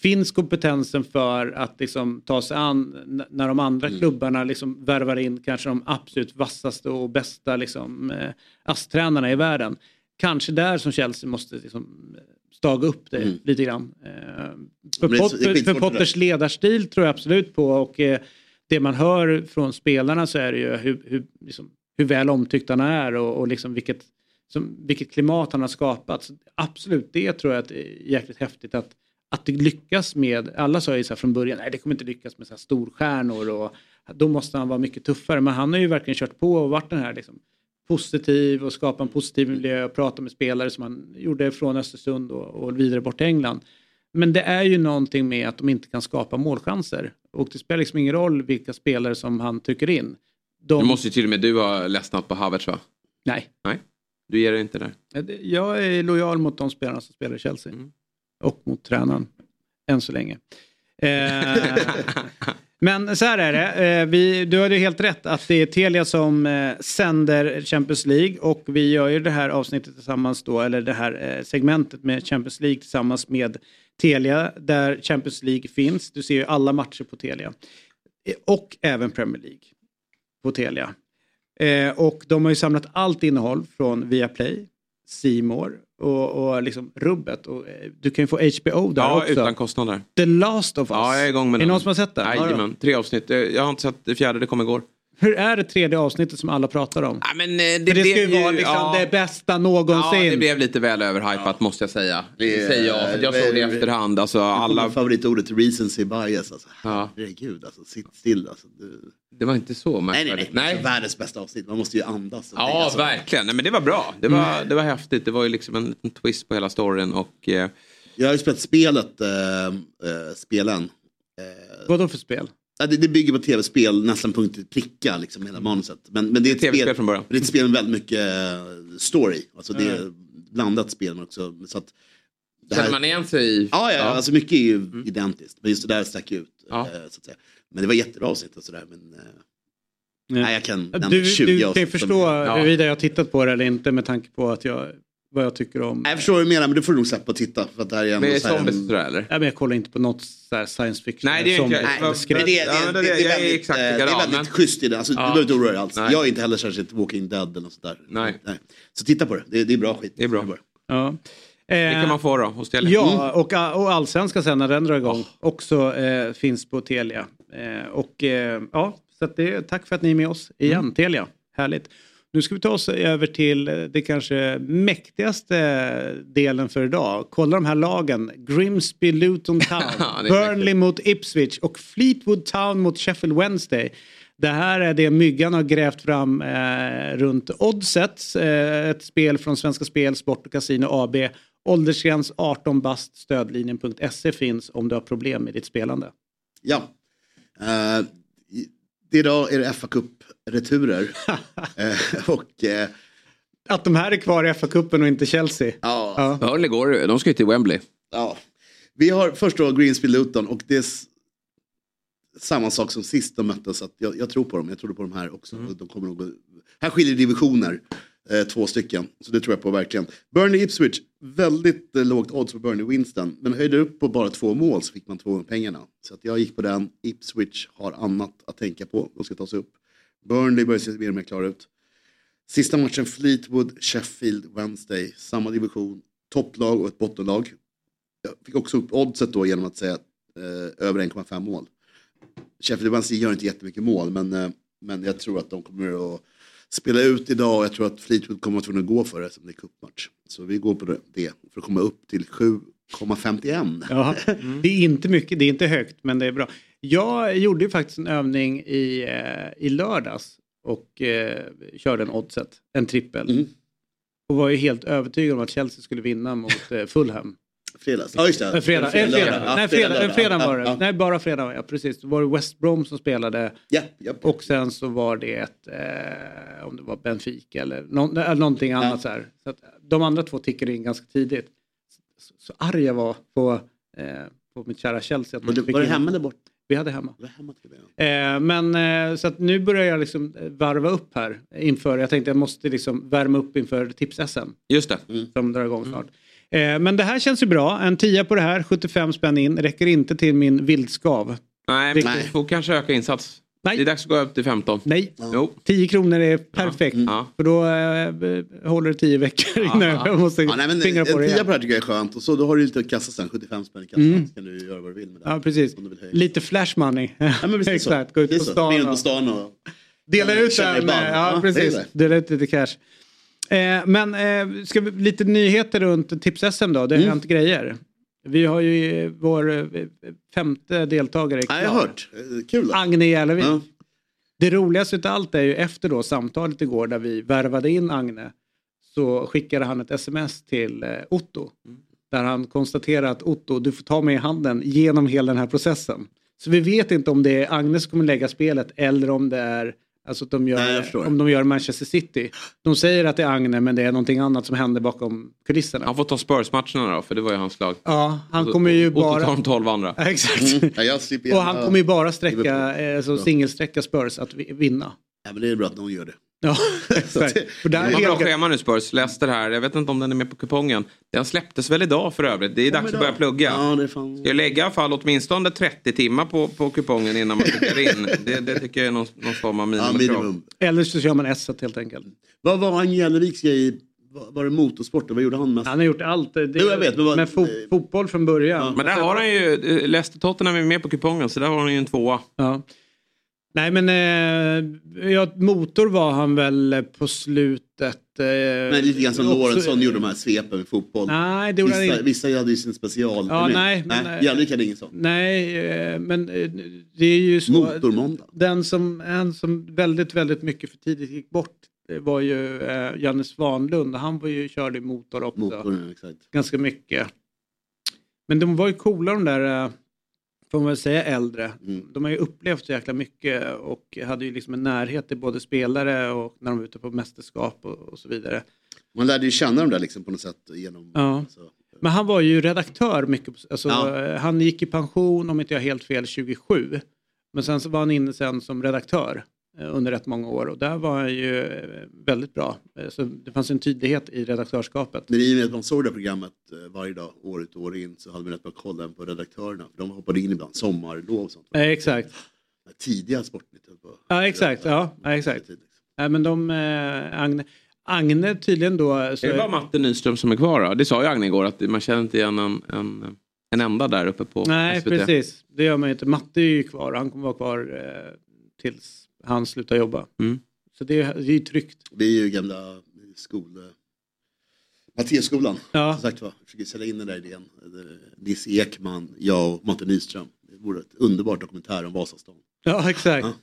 Speaker 4: Finns kompetensen för att liksom, ta sig an när de andra
Speaker 2: Mm.
Speaker 4: klubbarna liksom, värvar in kanske de absolut vassaste och bästa liksom, eh, ASS-tränarna i världen? Kanske där som Chelsea måste liksom, staga upp det lite grann. Eh, för, Potter, för. Potters ledarstil tror jag absolut på och eh, det man hör från spelarna så är det ju hur, hur, liksom, hur väl omtyckt han är och, och liksom vilket, som, vilket klimat han har skapat. Så absolut, det tror jag är jäkligt häftigt att, att det lyckas med, alla sa ju så från början, nej det kommer inte lyckas med så här storstjärnor och då måste han vara mycket tuffare. Men han har ju verkligen kört på och varit den här liksom, positiv och skapa en positiv miljö och prata med spelare som han gjorde från Östersund och, och vidare bort till England. Men det är ju någonting med att de inte kan skapa målchanser. Och det spelar liksom ingen roll vilka spelare som han trycker in. De...
Speaker 2: Nu måste ju till och med du ha ledsnat på Havertz va?
Speaker 4: Nej,
Speaker 2: Nej, du ger dig inte där.
Speaker 4: jag är lojal mot de spelarna som spelar i Chelsea.
Speaker 2: Mm.
Speaker 4: Och mot tränaren. Än så länge. Eh, men så här är det. Eh, vi, du hade ju helt rätt att det är Telia som eh, sänder Champions League och vi gör ju det här avsnittet tillsammans då, eller det här eh, segmentet med Champions League tillsammans med Telia där Champions League finns. Du ser ju alla matcher på Telia. Eh, och även Premier League på Telia. Eh, och de har ju samlat allt innehåll från Viaplay, Simor och, och liksom rubbet. Och, eh, du kan ju få HBO där
Speaker 2: Ja,
Speaker 4: också.
Speaker 2: utan kostnader.
Speaker 4: The Last of Us.
Speaker 2: Ja, jag är igång med
Speaker 4: är det
Speaker 2: den.
Speaker 4: någon som har sett den?
Speaker 2: Jajamän, tre avsnitt. Eh, Jag har inte sett det fjärde, det kom igår.
Speaker 4: Hur är det tredje avsnittet som alla pratar om?
Speaker 2: Ja, men, eh, det,
Speaker 4: För det ska ju vara liksom
Speaker 2: ja.
Speaker 4: det bästa någonsin.
Speaker 2: Ja, det blev lite väl överhypat måste jag säga. Det
Speaker 5: Det
Speaker 2: säger jag, för jag såg det i efterhand. Alltså,
Speaker 5: Alla...
Speaker 2: alla,
Speaker 5: Favoritordet recency bias. Alltså.
Speaker 2: Ja.
Speaker 5: Herregud, alltså, sitt still. Alltså. Du...
Speaker 2: det var inte så
Speaker 5: Nej, nej,
Speaker 2: märkvärdigt.
Speaker 5: nej. Alltså, världens bästa avsnitt. Man måste ju andas.
Speaker 2: Ja,
Speaker 5: alltså,
Speaker 2: verkligen. Nej, men det var bra. Det var, det var häftigt. Det var ju liksom en liten twist på hela storyn. Och, eh,
Speaker 5: Jag har ju spelat spelet, äh, äh, spelen.
Speaker 4: Vad då för spel?
Speaker 5: Ja, det, det bygger på tv-spel nästan punkt pricka, liksom, hela manuset. Men, men det är ett
Speaker 2: TV-spel
Speaker 5: spel,
Speaker 2: från början.
Speaker 5: Det är ett spel med väldigt mycket eh, story. Alltså det är blandat spel men också. Så att,
Speaker 2: Känner man igen sig i?
Speaker 5: Ja, ja, alltså mycket är ju
Speaker 2: Mm.
Speaker 5: identiskt. Men just det där stack ut.
Speaker 2: Ja.
Speaker 5: eh, Så att säga. Men det var jättebra avsnitt och sådär. Men, eh, nej, jag kan nämna
Speaker 4: Du,
Speaker 5: 20
Speaker 4: du kan ju
Speaker 5: avsnitt som-
Speaker 4: förstå
Speaker 2: Ja.
Speaker 4: huruvida jag har tittat på det eller inte med tanke på att jag, vad jag tycker om.
Speaker 5: Nej, Jag förstår vad du menar, men du får nog släppa och titta. För att det här är ändå så här
Speaker 2: zombies
Speaker 5: en-
Speaker 2: sådär eller?
Speaker 4: Nej, men jag kollar inte på något så här science fiction.
Speaker 2: Nej, det är
Speaker 4: som-
Speaker 2: inte jag.
Speaker 5: Nej, men det, är- det,
Speaker 2: Ja,
Speaker 5: är-
Speaker 2: men
Speaker 5: det,
Speaker 2: det-
Speaker 5: det, är
Speaker 2: jag är
Speaker 5: väldigt,
Speaker 2: exakt
Speaker 5: eh, det är väldigt
Speaker 2: men-
Speaker 5: schysst i det. Alltså,
Speaker 2: Ja.
Speaker 5: Du behöver inte oroa dig alls.
Speaker 2: Nej.
Speaker 5: Jag är inte heller särskilt Walking Dead eller sånt där.
Speaker 2: Nej.
Speaker 5: Så titta på det, det, det är bra skit.
Speaker 2: Det är bra.
Speaker 4: Ja.
Speaker 2: Det
Speaker 4: Eh,
Speaker 2: kan man få då hos Telia.
Speaker 4: Ja, och, och allsvenskan sen när den drar igång också eh, finns på Telia. Eh, och eh, ja, så det, tack för att ni är med oss igen, Telia. Härligt. Nu ska vi ta oss över till eh, det kanske mäktigaste delen för idag. Kolla de här lagen. Grimsby, Luton Town, Burnley mot Ipswich och Fleetwood Town mot Sheffield Wednesday. Det här är det Myggan har grävt fram eh, runt Oddset. Eh, ett spel från Svenska Spel, Sport och Casino AB. Åldersgräns 18 bast. Stödlinjen.se finns om du har problem med ditt spelande.
Speaker 5: Ja. Uh, idag är det fa Cup-returer. Eh, och eh,
Speaker 4: Att de här är kvar i FA-cupen och inte Chelsea.
Speaker 5: ja,
Speaker 4: Ja.
Speaker 2: Burnley går de ska ju till Wembley.
Speaker 5: ja. Vi har först då Greensby Luton och det är samma sak som sist de möttes. Att jag, jag tror på dem, jag tror på de här också. De kommer nog, gå- här skiljer divisioner, eh, två stycken. Så det tror jag på verkligen. Burnley Ipswich, väldigt eh, lågt odds på Burnley Winston. Men höjde upp på bara två mål så fick man två gånger pengarna. Så att jag gick på den. Ipswich har annat att tänka på. De ska ta sig upp. Burnley börjar se mer och mer klara ut. Sista matchen Fleetwood, Sheffield, Wednesday. Samma division. Topplag och ett bottenlag. Jag fick också upp oddset då genom att säga eh, över 1,5 mål. Sheffield Wednesday gör inte jättemycket mål men, eh, men jag tror att de kommer att spela ut idag och jag tror att Fleetwood kommer att vara tvungna att gå för det som det är cupmatch. Så vi går på det för att komma upp till 7,51.
Speaker 4: Ja, det är inte mycket, det är inte högt men det är bra. Jag gjorde ju faktiskt en övning i, eh, i lördags och eh, körde en oddset, en trippel.
Speaker 5: Mm.
Speaker 4: Och var ju helt övertygad om att Chelsea skulle vinna mot eh, Fulham.
Speaker 5: Fredags. Ja just det.
Speaker 4: Eh, fredag, eh, fredag.
Speaker 5: Ja,
Speaker 4: Nej, fredag,
Speaker 5: lördag.
Speaker 4: eh, fredag var det.
Speaker 5: Ja, ja.
Speaker 4: Nej, bara fredag. Ja, precis. Då var det West Brom som spelade
Speaker 5: Ja, ja.
Speaker 4: och sen så var det ett, eh, om det var Benfica eller, nå- eller någonting annat så här. Så att de andra två tickade in ganska tidigt. Så, så arg jag var på, eh, på mitt kära Chelsea. Att
Speaker 5: Var du,
Speaker 4: fick
Speaker 5: var
Speaker 4: in-
Speaker 5: hemma där borta?
Speaker 4: Vi hade hemma.
Speaker 5: Var hemma till det?
Speaker 4: Eh, men eh, så att nu börjar jag liksom eh, varva upp här inför, jag tänkte jag måste liksom värma upp inför tips-SM
Speaker 2: Just det.
Speaker 4: som drar igång snart. Eh, men det här känns ju bra, en tia på det här, 75 spänn in, räcker inte till min vildskav.
Speaker 2: Nej,
Speaker 4: Vilket-
Speaker 2: vi får kanske öka insats.
Speaker 4: Nej.
Speaker 2: Det är dags att gå upp till 15.
Speaker 4: Nej,
Speaker 2: Jo.
Speaker 4: 10 kronor är perfekt.
Speaker 2: Ja.
Speaker 4: För då eh, håller det 10 veckor innan
Speaker 2: ja.
Speaker 4: jag måste
Speaker 5: Ja, nej, men
Speaker 4: fingra på
Speaker 5: en
Speaker 4: det
Speaker 5: tia
Speaker 4: igen.
Speaker 5: på det här tycker jag är skönt. Och så då har du lite att kassa sen, 75 spänn i kassan.
Speaker 4: Mm.
Speaker 5: Så kan du göra vad du vill med det.
Speaker 4: Ja, precis.
Speaker 5: Du.
Speaker 4: Lite flash money.
Speaker 5: Ja, men precis så.
Speaker 4: Exakt, gå ut
Speaker 5: Precis
Speaker 4: på
Speaker 5: så.
Speaker 4: Stan
Speaker 5: på
Speaker 4: och
Speaker 5: stan och...
Speaker 4: dela ut den. Ja, precis. Dela ut lite cash. Eh, men eh, ska vi, lite nyheter runt Tips-SM då. Det
Speaker 5: Mm.
Speaker 4: har hänt grejer. Vi har ju eh, vår eh, femte deltagare
Speaker 5: Ja, jag har hört. Eh, Kul.
Speaker 4: Agne Järlevik.
Speaker 5: Ja.
Speaker 4: Det roligaste av allt är ju efter då samtalet igår där vi värvade in Agne så skickade han ett sms till Otto. Där han konstaterar att Otto, du får ta mig i handen genom hela den här processen. Så vi vet inte om det är Agne som kommer lägga spelet eller om det är Alltså att de
Speaker 5: Nej,
Speaker 4: gör,
Speaker 5: förstår.
Speaker 4: om de gör Manchester City. De säger att det är Agne men det är någonting annat som händer bakom kulisserna.
Speaker 2: Han får ta Spurs-matcherna då, för det var ju hans lag.
Speaker 4: Ja, han kommer ju
Speaker 2: tar
Speaker 4: bara...
Speaker 2: de 12 andra.
Speaker 4: Ja, Exakt.
Speaker 5: Mm. Ja,
Speaker 4: Och han kommer ju bara sträcka, eh, alltså singelsträcka Spurs att vi- vinna.
Speaker 5: Ja, men det är bra att någon gör det.
Speaker 4: Ja, exakt. Är
Speaker 2: har bra schema nu Spurs. Leicester här. Jag vet inte om den är med på kupongen. Den släpptes väl idag för övrigt. Det är dags att börja plugga.
Speaker 5: Ja, det är fan...
Speaker 2: Jag lägga i alla fall åtminstone 30 timmar på, på kupongen innan man skickar in. Det, det tycker jag är någon, någon form av
Speaker 5: Ja,
Speaker 2: minimikrav.
Speaker 5: minimum.
Speaker 4: Eller så kör man S helt enkelt.
Speaker 5: Vad var Angeliks grej? Var det motorsport? Vad gjorde han mest?
Speaker 4: Han har gjort allt. Det,
Speaker 5: Jo, jag vet, men vad-
Speaker 4: med fo- fotboll från början.
Speaker 2: Men där har han ju, eh, Leicester Tottenham är med på kupongen så där har han ju en tvåa.
Speaker 4: Ja. Nej men eh, ja, motor var han väl på slutet. Eh,
Speaker 5: Men lite grann som
Speaker 4: också-
Speaker 5: Lorentzon gjorde de här svepen med fotboll.
Speaker 4: Nej, det
Speaker 5: vissa,
Speaker 4: inte.
Speaker 5: vissa hade ju sin special.
Speaker 4: Ja,
Speaker 5: ni?
Speaker 4: nej, men-
Speaker 5: nej Jannik hade ingen sån.
Speaker 4: Nej, eh, men eh, det är ju så.
Speaker 5: Motormåndag.
Speaker 4: Den som, en som väldigt, väldigt mycket för tidigt gick bort det var ju eh, Janne Svanlund. Han var ju, körde i motor också.
Speaker 5: Motorn, exakt.
Speaker 4: ganska mycket. Men de var ju coola de där, eh, får man väl säga, äldre.
Speaker 5: Mm.
Speaker 4: De har ju upplevt så jäkla mycket och hade ju liksom en närhet till både spelare och när de var ute på mästerskap och, och så vidare.
Speaker 5: Man lärde ju känna dem där liksom på något sätt genom...
Speaker 4: Ja.
Speaker 5: Alltså,
Speaker 4: Men han var ju redaktör mycket. Alltså,
Speaker 5: Ja.
Speaker 4: Han gick i pension, om inte jag helt fel, 27. Men sen så var han inne sen som redaktör under rätt många år och där var han ju eh, väldigt bra. Eh, Så det fanns en tydlighet i redaktörskapet.
Speaker 5: Men i och med att man såg det programmet eh, varje dag, år ut och år in, så hade man rätt bra koll även på redaktörerna. För de hoppade in ibland, sommarlov och sånt.
Speaker 4: Eh, exakt.
Speaker 5: Tidiga Sportnytt.
Speaker 4: Ja, exakt. Ja, ja, exakt. Nej, men de, eh, Agne, Agne tydligen då... Så,
Speaker 2: Är det bara Matte Nyström som är kvar då? Det sa ju Agne igår att man känner inte igen en, en, en enda där uppe på
Speaker 4: nej,
Speaker 2: SVT.
Speaker 4: precis. Det gör man ju inte. Matte är ju kvar. Han kommer vara kvar eh, tills han slutar jobba.
Speaker 2: Mm.
Speaker 4: Så det, är- det är ju tryggt.
Speaker 5: Vi är ju gamla skol... Matteusskolan,
Speaker 4: Ja.
Speaker 5: som sagt var. Försöker sälja in den där idén. Nisse Ekman, jag och Matte Nyström. Det vore ett underbart dokumentär om Vasastan.
Speaker 4: Ja, exakt. Han-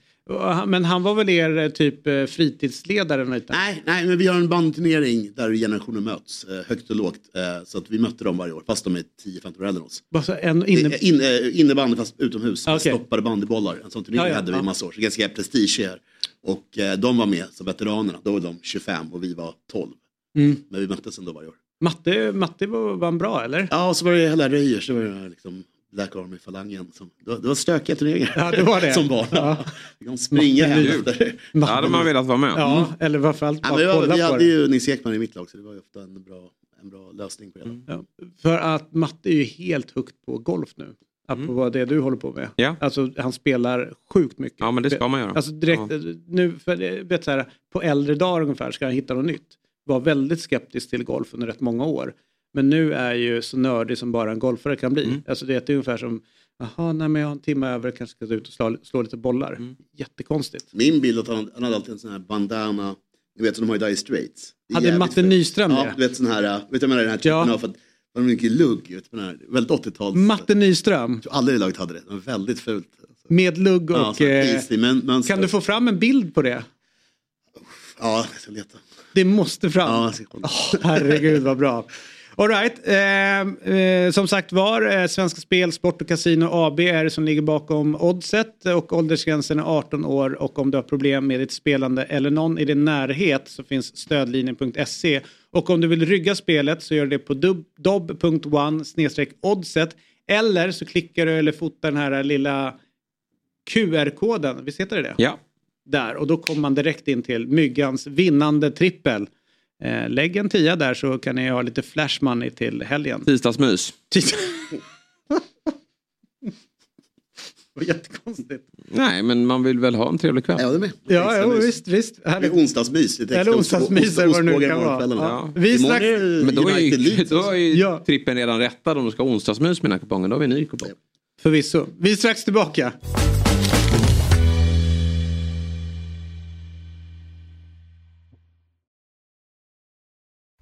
Speaker 4: Men han var väl er eh, typ eh, fritidsledare?
Speaker 5: Nej, nej, men vi har en bandturnering där generationer möts, eh, högt och lågt. Så att vi mötte dem varje år, fast de är 10-15 år äldre än oss.
Speaker 4: Bara så en inne...
Speaker 5: In, in, innebandy fast utomhus, med
Speaker 4: Okej.
Speaker 5: stoppade bandybollar. En sån turnering
Speaker 4: Ja, ja,
Speaker 5: hade vi
Speaker 4: ja.
Speaker 5: i massa år, så ganska prestige här. Och de var med som veteranerna, då var de 25 och vi var 12.
Speaker 4: Mm.
Speaker 5: Men vi möttes ändå varje år.
Speaker 4: Matte, Matte var, var bra eller?
Speaker 5: Ja, och så var det hela Röjers, det var liksom Black Army-falangen. Som, det, var, det var stökiga turneringar
Speaker 4: Ja, det var det.
Speaker 5: som barn.
Speaker 4: Ja.
Speaker 5: Vi kan springa hem efter.
Speaker 2: Ja, hade man velat vara med.
Speaker 4: Ja, eller varför allt
Speaker 5: Ja,
Speaker 4: bara kolla
Speaker 5: vi hade
Speaker 4: det.
Speaker 5: ju Nils Ekman i mitt lag så det var ju ofta en bra, en bra lösning på det. hela.
Speaker 4: Ja, för att Matte är ju helt hooked på golf nu. Apropå det du håller på med.
Speaker 2: Ja.
Speaker 4: Alltså han spelar sjukt mycket.
Speaker 2: Ja, men det ska man göra.
Speaker 4: Alltså direkt
Speaker 2: Ja.
Speaker 4: nu, för, vet så här, på äldre dagar ungefär ska han hitta något nytt. Var väldigt skeptisk till golf under rätt många år. Men nu är ju så nördig som bara en golfare kan bli.
Speaker 2: Mm.
Speaker 4: Alltså det är ungefär som, jaha, nej men jag har en timme över, kanske ska ut och slå, slå lite bollar.
Speaker 2: Mm.
Speaker 4: Jättekonstigt.
Speaker 5: Min bild är att han, han hade alltid en sån här bandana, ni vet som de har i Dire Straits.
Speaker 4: Hade Matte. Nyström
Speaker 5: Ja,
Speaker 4: det?
Speaker 5: du vet sån här, vet du vad jag menar, den här typen
Speaker 4: Ja.
Speaker 5: av, för att det var mycket lugg, vet den här, väldigt 80-tals.
Speaker 4: Matte Nyström
Speaker 5: Jag tror aldrig det laget hade det, det var väldigt fult.
Speaker 4: med lugg
Speaker 5: Ja,
Speaker 4: och...
Speaker 5: så här
Speaker 4: eh,
Speaker 5: Paisley, men,
Speaker 4: kan du få fram en bild på det?
Speaker 5: Ja, jag ska leta.
Speaker 4: Det måste fram.
Speaker 5: Ja, jag ska.
Speaker 4: Åh, herregud vad bra. All right. eh, eh, som sagt var, eh, Svenska Spel, Sport och Casino AB är det som ligger bakom oddset och åldersgränsen är 18 år och om du har problem med ditt spelande eller någon i din närhet så finns stödlinjen.se och om du vill rygga spelet så gör du det på dob.one oddset eller så klickar du eller fotar den här lilla QR-koden, visst heter det det?
Speaker 2: Ja.
Speaker 4: där och då kommer man direkt in till Myggans vinnande trippel. Eh, lägg en tia där så kan ni ha lite flash money till helgen.
Speaker 2: Tisdagsmys.
Speaker 4: Titta. Det var jättekonstigt.
Speaker 2: Nej, men man vill väl ha en trevlig kväll.
Speaker 5: Ja, det är med.
Speaker 4: Ja,
Speaker 5: mys.
Speaker 4: visst, visst.
Speaker 5: Det är onsdagsmys.
Speaker 4: Eller onsdagsmys eller vad det nu kan vara. Ja. Vi
Speaker 5: det
Speaker 2: Men då är ju, då är ju
Speaker 4: Ja.
Speaker 2: trippen redan rättad om du ska ha onsdagsmys med den här kupongen. Då har vi en ny kupong.
Speaker 4: Förvisso. Vi är strax tillbaka.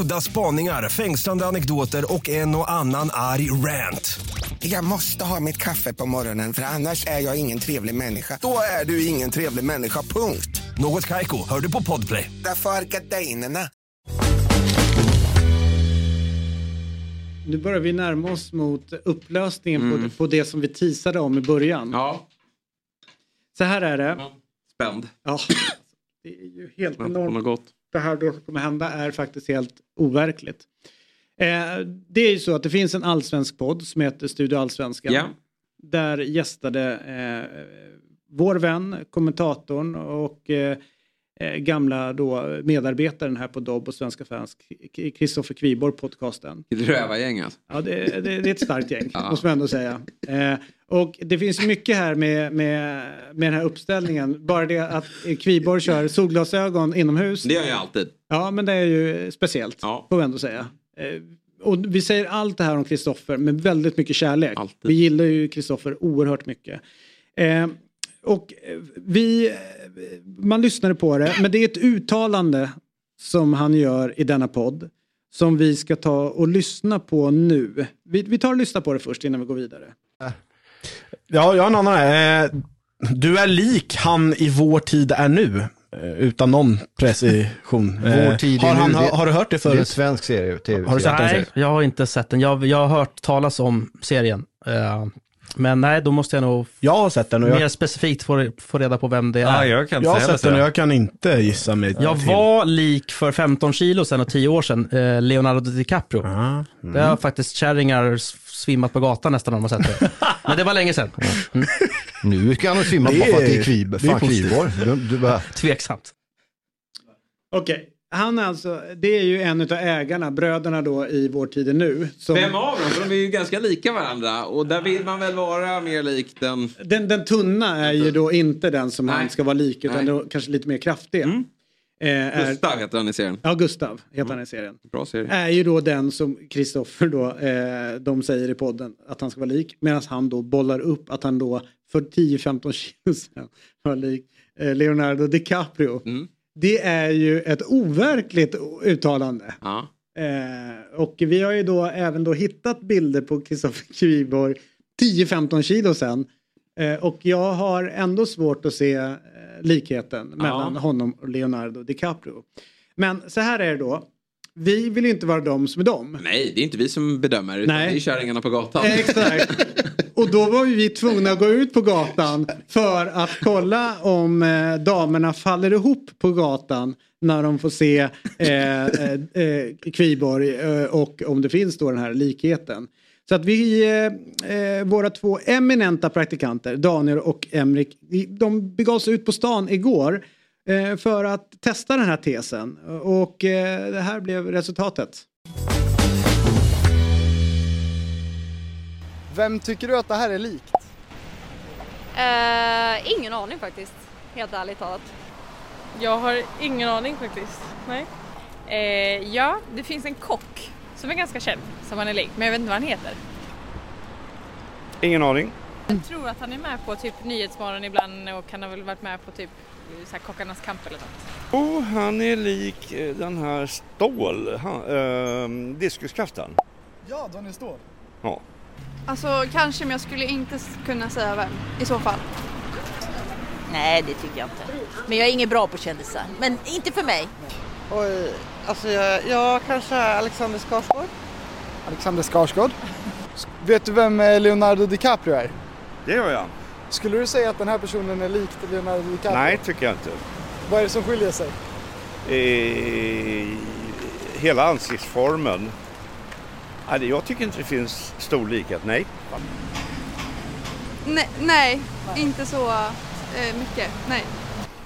Speaker 8: Udda spaningar, fängslande anekdoter och en och annan arg rant.
Speaker 9: Jag måste ha mitt kaffe på morgonen för annars är jag ingen trevlig människa. Då är du ingen trevlig människa, punkt.
Speaker 8: Något Kaiko, hör du på Podplay.
Speaker 9: Därför är gardinerna.
Speaker 4: Nu börjar vi närma oss mot upplösningen
Speaker 2: Mm.
Speaker 4: på, på det som vi teasade om i början.
Speaker 2: Ja,
Speaker 4: Så här är det.
Speaker 2: spänd.
Speaker 4: Ja, det är ju helt enormt.
Speaker 2: något gott.
Speaker 4: Det här då kommer hända är faktiskt helt overkligt. Eh, det är ju så att det finns en allsvensk podd som heter Studio Allsvenskan.
Speaker 2: Ja.
Speaker 4: Där gästade eh, vår vän, kommentatorn och eh, gamla då medarbetaren här på Dobb och Svenska fans, Kristoffer Kviborg, podcasten.
Speaker 2: Rövargäng alltså.
Speaker 4: Ja, det, det, det är ett starkt gäng,
Speaker 2: Ja.
Speaker 4: måste man ändå säga. Eh, och det finns mycket här med, med, med den här uppställningen. Bara det att Kviborg kör solglasögon inomhus.
Speaker 2: Det gör jag alltid.
Speaker 4: Ja, men det är ju speciellt,
Speaker 2: Ja.
Speaker 4: får vi ändå säga. Eh, och vi säger allt det här om Kristoffer med väldigt mycket kärlek.
Speaker 2: Alltid.
Speaker 4: Vi gillar ju Kristoffer oerhört mycket. Eh, och eh, vi, eh, man lyssnade på det, men det är ett uttalande som han gör i denna podd som vi ska ta och lyssna på nu. Vi, vi tar och lyssnar på det först innan vi går vidare.
Speaker 10: Ja, jag har en annan här. Eh, Du är lik han i vår tid är nu. utan någon precision.
Speaker 11: Vår tid
Speaker 10: har, han,
Speaker 11: nu,
Speaker 10: har, har du hört det
Speaker 11: Det är en
Speaker 10: förut?
Speaker 11: svensk serie. TV
Speaker 10: Har du sett den?
Speaker 12: Nej,
Speaker 10: serien?
Speaker 12: jag har inte sett den. Jag, jag har hört talas om serien. Men nej, då måste jag nog
Speaker 10: Jag har sett den och
Speaker 12: mer
Speaker 10: jag,
Speaker 12: specifikt få, få reda på vem det är.
Speaker 1: Ja, jag kan
Speaker 10: jag har sett den och jag kan inte gissa mig
Speaker 12: Jag
Speaker 10: till.
Speaker 12: var lik för 15 kilo sedan och 10 år sedan, eh, Leonardo DiCaprio.
Speaker 10: Ah,
Speaker 12: Det har faktiskt kärringar svimmat på gatan nästan om de har sett det. Men det var länge sedan. Mm.
Speaker 11: Nu kan han svimma bara för att det är
Speaker 10: är-
Speaker 11: kviv,
Speaker 10: det är
Speaker 11: fan. Kviborg. Du, du bara,
Speaker 12: Tveksamt.
Speaker 4: Okej, han är alltså, det är ju en av ägarna, bröderna då i Vår tid nu. Som,
Speaker 2: Vem av dem? För de är ju ganska lika varandra och där vill man väl vara mer lik den...
Speaker 4: den, den tunna är ju då inte den som han
Speaker 2: Nej.
Speaker 4: ska vara lik utan då kanske lite mer kraftig.
Speaker 2: Mm.
Speaker 4: Eh, är,
Speaker 2: Gustav heter han i serien.
Speaker 4: ja, Gustav heter han i serien.
Speaker 2: Bra serie.
Speaker 4: Är ju då den som Kristoffer då, eh, de säger i podden att han ska vara lik. Medan han då bollar upp att han då för 10-15 kilo sedan var lik eh, Leonardo DiCaprio.
Speaker 2: Mm.
Speaker 4: Det är ju ett overkligt uttalande.
Speaker 2: Ja.
Speaker 4: Eh, och vi har ju då även då hittat bilder på Kristoffer Kviborg 10-15 kilo sedan. Eh, och jag har ändå svårt att se eh, likheten mellan honom och Leonardo DiCaprio. Men så här är det då. Vi vill ju inte vara de som är de.
Speaker 2: Nej, det är inte vi som bedömer utan
Speaker 4: Nej.
Speaker 2: det är kärringarna på gatan.
Speaker 4: Exakt. Och då var vi tvungna att gå ut på gatan för att kolla om eh, damerna faller ihop på gatan när de får se eh, eh, eh Kviborg eh, och om det finns då den här likheten. Så att vi, eh, eh våra två eminenta praktikanter, Daniel och Emrik, de begav sig ut på stan igår eh, för att testa den här tesen. Och eh, det här blev resultatet.
Speaker 13: Vem tycker du att det här är likt?
Speaker 14: Eh, ingen aning faktiskt, helt ärligt talat.
Speaker 15: Jag har ingen aning faktiskt. Nej. Eh, ja, det finns en kock som är ganska känd som han är lik, men jag vet inte vad han heter.
Speaker 16: Ingen aning.
Speaker 15: Jag tror att han är med på typ Nyhetsmorgon ibland och han har väl varit med på typ så här, Kockarnas kamp eller något.
Speaker 16: Oh, han är lik eh, den här Stål, han, eh, diskuskastaren.
Speaker 13: Ja, Daniel Ståhl.
Speaker 16: Ja.
Speaker 14: Alltså kanske, men jag skulle inte kunna säga vem i så fall.
Speaker 17: Nej, det tycker jag inte. Men jag är ingen bra på kändisar. Men inte för mig.
Speaker 18: Oj, alltså jag, jag kanske Alexander Skarsgård.
Speaker 13: Alexander Skarsgård. Vet du vem eh, Leonardo DiCaprio är?
Speaker 16: Det gör jag.
Speaker 13: Skulle du säga att den här personen är lik Leonardo DiCaprio?
Speaker 16: Nej, tycker jag inte.
Speaker 13: Vad är det som skiljer sig?
Speaker 16: Eh, hela ansiktsformen. Det- Jag tycker inte det finns stor likhet, nej.
Speaker 14: Nej, nej inte så eh, mycket. Nej.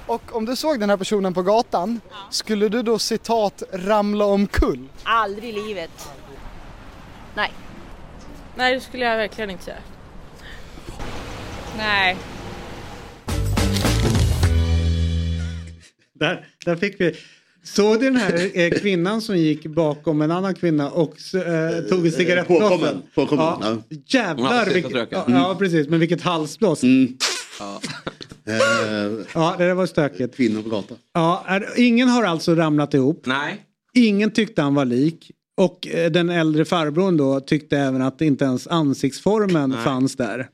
Speaker 13: Och om du såg den här personen på gatan, skulle du då citat ramla omkull?
Speaker 17: Aldrig i livet. Nej.
Speaker 15: Nej, det skulle jag verkligen inte säga. Nej.
Speaker 4: Där, där fick vi. Såg du den här eh, kvinnan som gick bakom en annan kvinna och eh, tog en cigarettblås?
Speaker 5: Påkommen, påkommen,
Speaker 4: Ja,
Speaker 5: ja.
Speaker 4: Jävlar vilket, ja,
Speaker 2: röka.
Speaker 4: ja precis, men vilket halsblås.
Speaker 2: Ja.
Speaker 4: Ja, det där var stökigt.
Speaker 5: Kvinnor på gatan.
Speaker 4: Ja, är, ingen har alltså ramlat ihop.
Speaker 2: Nej.
Speaker 4: Ingen tyckte han var lik. Och eh, den äldre farbrorn då tyckte även att inte ens ansiktsformen
Speaker 2: Nej.
Speaker 4: fanns där.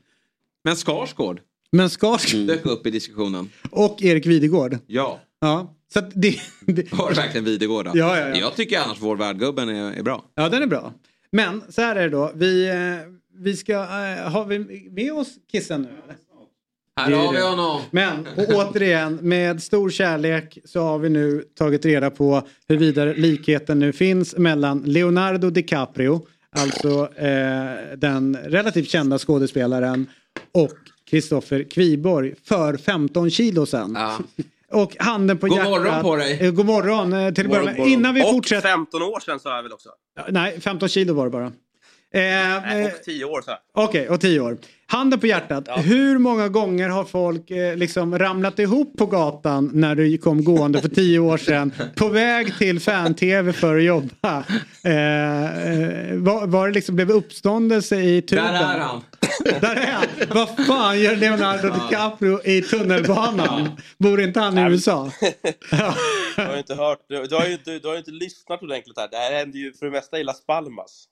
Speaker 2: Men Skarsgård
Speaker 4: Men Skarsgård
Speaker 2: dök upp i diskussionen.
Speaker 4: och Erik Videgård.
Speaker 2: Ja.
Speaker 4: Ja, så det, det,
Speaker 2: det verkligen Videgård?
Speaker 4: Ja, ja, ja.
Speaker 2: Jag tycker annars vår värdgubben är, är bra.
Speaker 4: Ja, den är bra. Men så här är det då. Vi, eh, vi ska, eh, har vi med oss Kissen nu? eller?
Speaker 2: Här har vi honom.
Speaker 4: Men och återigen, med stor kärlek så har vi nu tagit reda på huruvida likheten nu finns mellan Leonardo DiCaprio, alltså eh, den relativt kända skådespelaren, och Kristoffer Kviborg för 15 kilo sedan.
Speaker 2: Ja.
Speaker 4: Och handen på
Speaker 2: God
Speaker 4: hjärtat.
Speaker 2: morgon på dig.
Speaker 4: Eh, God morgon eh, till med.
Speaker 2: morgon.
Speaker 4: Innan vi
Speaker 10: och
Speaker 4: fortsätter.
Speaker 10: 15 år sedan sa jag väl också.
Speaker 4: Ja, Nej, 15 kilo var det bara. Eh, eh,
Speaker 10: Och 10 år jag.
Speaker 4: Okej, och 10 år. Handen på hjärtat. Hur många gånger har folk eh, liksom ramlat ihop på gatan när du kom gående för 10 år sedan på väg till fan-tv för att jobba? Eh, var, var det liksom blev uppståndelse i tuben?
Speaker 2: Där är han.
Speaker 4: Där är han! Vad fan gör Leonardo DiCaprio i tunnelbanan? Bor inte han i USA?
Speaker 19: Du har ju inte hört, du, du, har ju inte, du har ju inte lyssnat ordentligt här. Det här händer ju för det mesta i Las Palmas.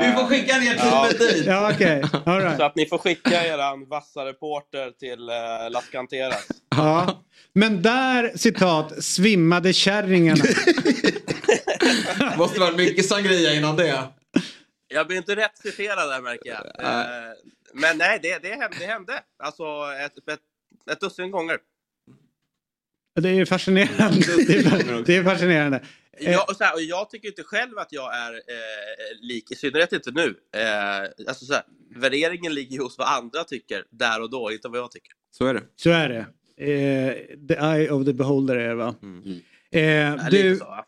Speaker 2: Vi får skicka ner teamet dit.
Speaker 4: Ja, okej. All right.
Speaker 19: Så att ni får skicka eran vassa reporter till uh, Las Canteras.
Speaker 4: Ja. Men där, citat, svimmade kärringarna.
Speaker 2: Måste varit mycket sangria innan det.
Speaker 19: Jag blir inte rätt citerad där märker jag. Eh, men nej, det, det, hände, det hände. Alltså ett, ett, ett dussin gånger.
Speaker 4: Det är fascinerande. Det är, det är fascinerande. Eh,
Speaker 19: Jag, och så här, och jag tycker inte själv att jag är eh, lik, i synnerhet inte nu. Eh, alltså så här, värderingen ligger hos vad andra tycker där och då, inte vad jag tycker.
Speaker 2: Så är det.
Speaker 4: Så är det. Eh, the eye of the beholder är det va? Eh,
Speaker 19: Ja,
Speaker 4: du,
Speaker 19: lite så, va?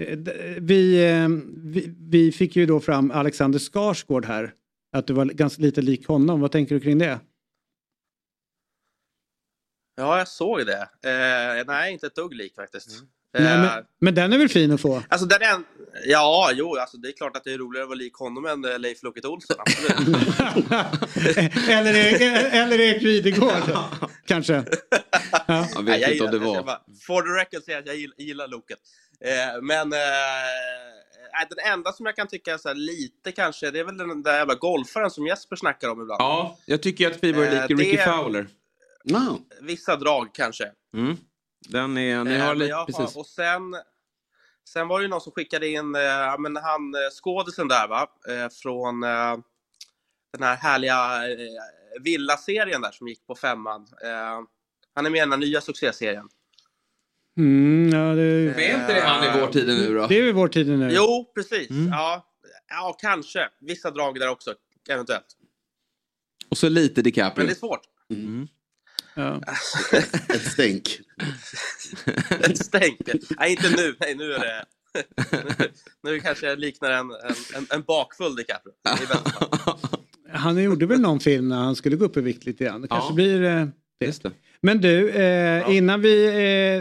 Speaker 4: Eh, vi, eh, vi, vi fick ju då fram Alexander Skarsgård här. Att du var ganska lite lik honom. Vad tänker du kring det?
Speaker 19: Ja, jag såg det. Eh, nej, inte ett dugg lik faktiskt.
Speaker 4: Nej,
Speaker 19: Eh,
Speaker 4: men, men den är väl fin att få?
Speaker 19: Alltså den en... Ja, jo, alltså det är klart att det är roligare att vara lik honom än eh, Leif Loket Olsson.
Speaker 4: Eller, Erik- eller Erik Videgård kanske? Ja.
Speaker 2: Jag
Speaker 19: Nej,
Speaker 2: vet inte om det
Speaker 19: jag
Speaker 2: var.
Speaker 19: bara, For the record säga att jag gillar, gillar Loket. Eh, men eh, nej, den enda som jag kan tycka är så här lite kanske, det är väl den där jävla golfaren som Jesper snackar om ibland.
Speaker 2: Ja, jag tycker att Friborg är
Speaker 19: Eh,
Speaker 2: lik Ricky
Speaker 19: det-
Speaker 2: Fowler.
Speaker 19: Vissa drag kanske.
Speaker 2: Mm. Den är, ni
Speaker 19: Eh,
Speaker 2: har lite, precis.
Speaker 19: Och sen, sen var det ju någon som skickade in, eh, ja, men han eh, skådisen där va, eh, från eh, den här härliga eh, Villa-serien där som gick på femman. Eh, han är med i den här nya succéserien.
Speaker 4: Mm, ja, det,
Speaker 19: är inte det han i vår tiden nu då?
Speaker 4: Det är i vår tid nu.
Speaker 19: Jo, precis.
Speaker 2: Mm.
Speaker 19: Ja, ja, kanske. Vissa drag där också, eventuellt.
Speaker 2: Och så lite DiCaprio.
Speaker 19: Men det är svårt.
Speaker 2: Mm.
Speaker 4: Ja.
Speaker 5: Ett stänk.
Speaker 19: Ett stänk. Nej, inte nu. Nej, nu är det... nu kanske jag liknar en, en, en, bakfull DiCaprio.
Speaker 4: Han gjorde väl någon film när han skulle gå upp i vikt lite grann. Det kanske
Speaker 19: Ja.
Speaker 4: blir eh, det.
Speaker 2: Just det.
Speaker 4: Men du, eh, innan vi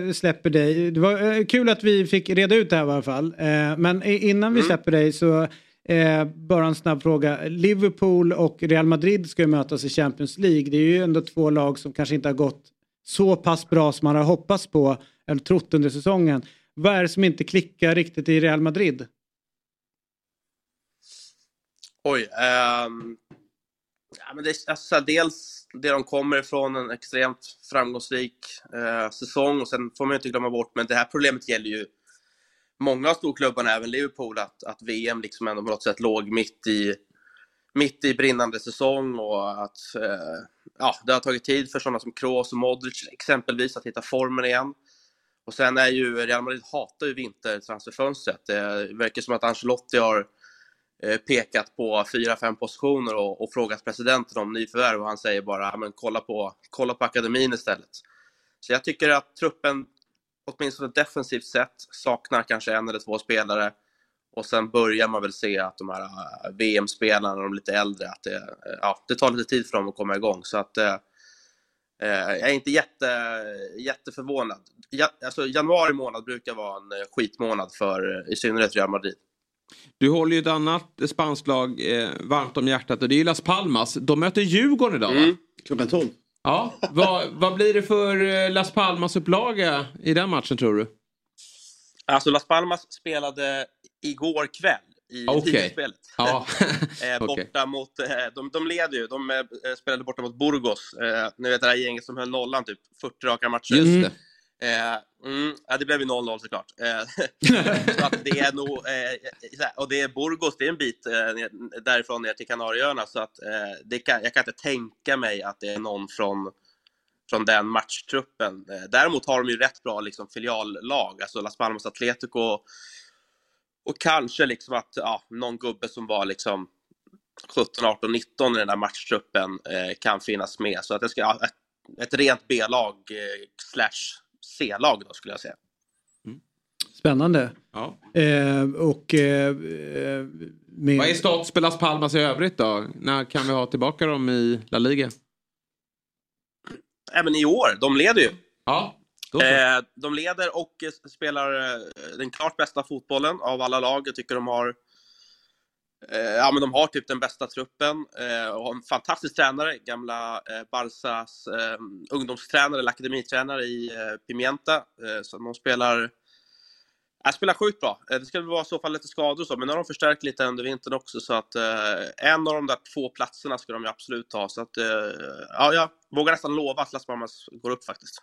Speaker 4: eh, släpper dig. Det var eh, kul att vi fick reda ut det här i alla fall. Eh, men innan vi
Speaker 19: Mm.
Speaker 4: släpper dig så eh, bara en snabb fråga. Liverpool och Real Madrid ska ju mötas i Champions League. Det är ju ändå två lag som kanske inte har gått så pass bra som man har hoppats på eller trott under säsongen. Vad är det som inte klickar riktigt i Real Madrid?
Speaker 19: Oj. ehm, ja, men det, alltså, dels det de kommer ifrån, en extremt framgångsrik eh, säsong. Och sen får man ju inte glömma bort, men det här problemet gäller ju många av storklubbarna, även Liverpool, att, att VM liksom ändå på något sätt låg mitt i, mitt i brinnande säsong och att eh, ja, det har tagit tid för sådana som Kroos och Modric exempelvis att hitta formen igen. Och sen är ju Real Madrid hatar ju vintertransferfönstret. Det verkar som att Ancelotti har Eh, pekat på fyra, fem positioner och, och frågat presidenten om nyförvärv och han säger bara men kolla, på, kolla på akademin istället. Så jag tycker att truppen, åtminstone defensivt sett, saknar kanske en eller två spelare. Och sen börjar man väl se att de här eh, VM-spelarna, de lite äldre, att det, eh, ja, det tar lite tid för dem att komma igång. Så att eh, jag är inte jätte, jätteförvånad. Ja, alltså, januari månad brukar vara en skitmånad för i synnerhet Real Madrid.
Speaker 2: Du håller ju ett annat spanskt lag eh, varmt om hjärtat och det är Las Palmas. De möter Djurgården idag va?
Speaker 19: Mm.
Speaker 5: Klockan 12.
Speaker 2: Ja, vad, vad blir det för eh, Las Palmas upplaga i den matchen tror du?
Speaker 19: Alltså Las Palmas spelade igår kväll i
Speaker 2: Okej.
Speaker 19: ligaspelet.
Speaker 2: Ja.
Speaker 19: eh, borta mot, eh, de, de leder ju, de eh, spelade borta mot Burgos. Eh, ni vet det här gänget som höll nollan typ 40 raka matcher.
Speaker 2: Just det.
Speaker 19: Eh, mm, ja, det blev ju 0-0 såklart. Eh, så att det är nog, eh, och det är Burgos, det är en bit eh, därifrån ner till Kanarieöarna. Så att eh, det kan, jag kan inte tänka mig att det är någon från, från den matchtruppen. Eh, däremot har de ju rätt bra liksom, filiallag, alltså Las Palmas Atletico och kanske liksom att ja, någon gubbe som var liksom 17, 18, 19 i den där matchtruppen kan finnas med. Så att det ska ett, ett rent B-lag slash C-lag då skulle jag säga.
Speaker 4: Spännande.
Speaker 2: Ja.
Speaker 4: Eh, och eh, eh, med...
Speaker 2: Vad är status för Las Palmas i övrigt då? När kan vi ha tillbaka dem i La Liga?
Speaker 19: Även i år, de leder ju.
Speaker 2: Ja.
Speaker 19: Eh, de leder och spelar eh, den klart bästa fotbollen av alla lag. Jag tycker de har Eh, ja, men de har typ den bästa truppen eh, och har en fantastisk tränare, gamla eh, Barsas eh, ungdomstränare eller akademitränare i eh, Pimienta. Eh, så de spelar, äh, spelar sjukt bra. Eh, det skulle vara i så fall lite skador och så, men nu har de förstärkt lite under vintern också så att eh, en av de där två platserna ska de ju absolut ta. Så att, eh, ja, jag vågar nästan lova att Las Palmas går upp faktiskt.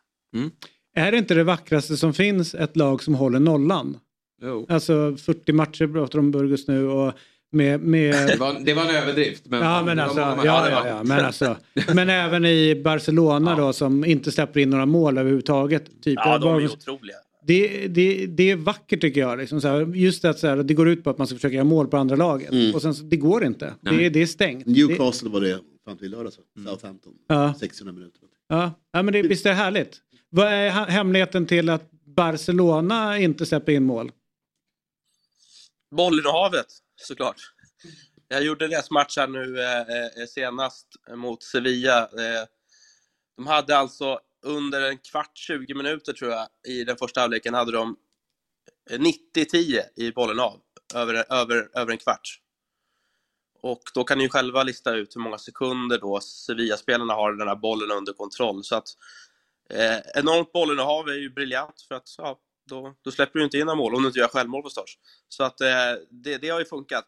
Speaker 4: Är det inte det vackraste som finns ett lag som håller nollan?
Speaker 2: Jo.
Speaker 4: Alltså 40 matcher pratar om Burgos nu och med... med...
Speaker 2: Det var, det var en överdrift. Men
Speaker 4: ja, men alltså, ja, ja, ja, men, alltså, men även i Barcelona då som inte släpper in några mål överhuvudtaget. Typ.
Speaker 19: Ja, de är otroliga.
Speaker 4: det, det, det är vackert tycker jag. Liksom, så här, just att så här, det går ut på att man ska försöka göra mål på andra laget.
Speaker 5: Mm.
Speaker 4: Och sen, så- det går inte. Det, det är stängt.
Speaker 5: Newcastle var det fram till lördags. va? Southampton.
Speaker 4: Ja.
Speaker 5: 600 minuter.
Speaker 4: Ja, ja men det, visst är det härligt. Vad är hemligheten till att Barcelona inte släpper in mål?
Speaker 19: Bollinnehavet, såklart. Jag gjorde deras match här nu eh, eh, senast mot Sevilla. Eh, de hade alltså under en kvart, 20 minuter tror jag, i den första halvleken hade de eh, 90-10 i bollinnehav över, över, över en kvart. Och då kan ni ju själva lista ut hur många sekunder då Sevilla-spelarna har den här bollen under kontroll. Så att eh, enormt bollinnehav är ju briljant för att ja, då, då släpper du inte in några mål om du inte gör självmål förstås. Så att eh, det, det har ju funkat.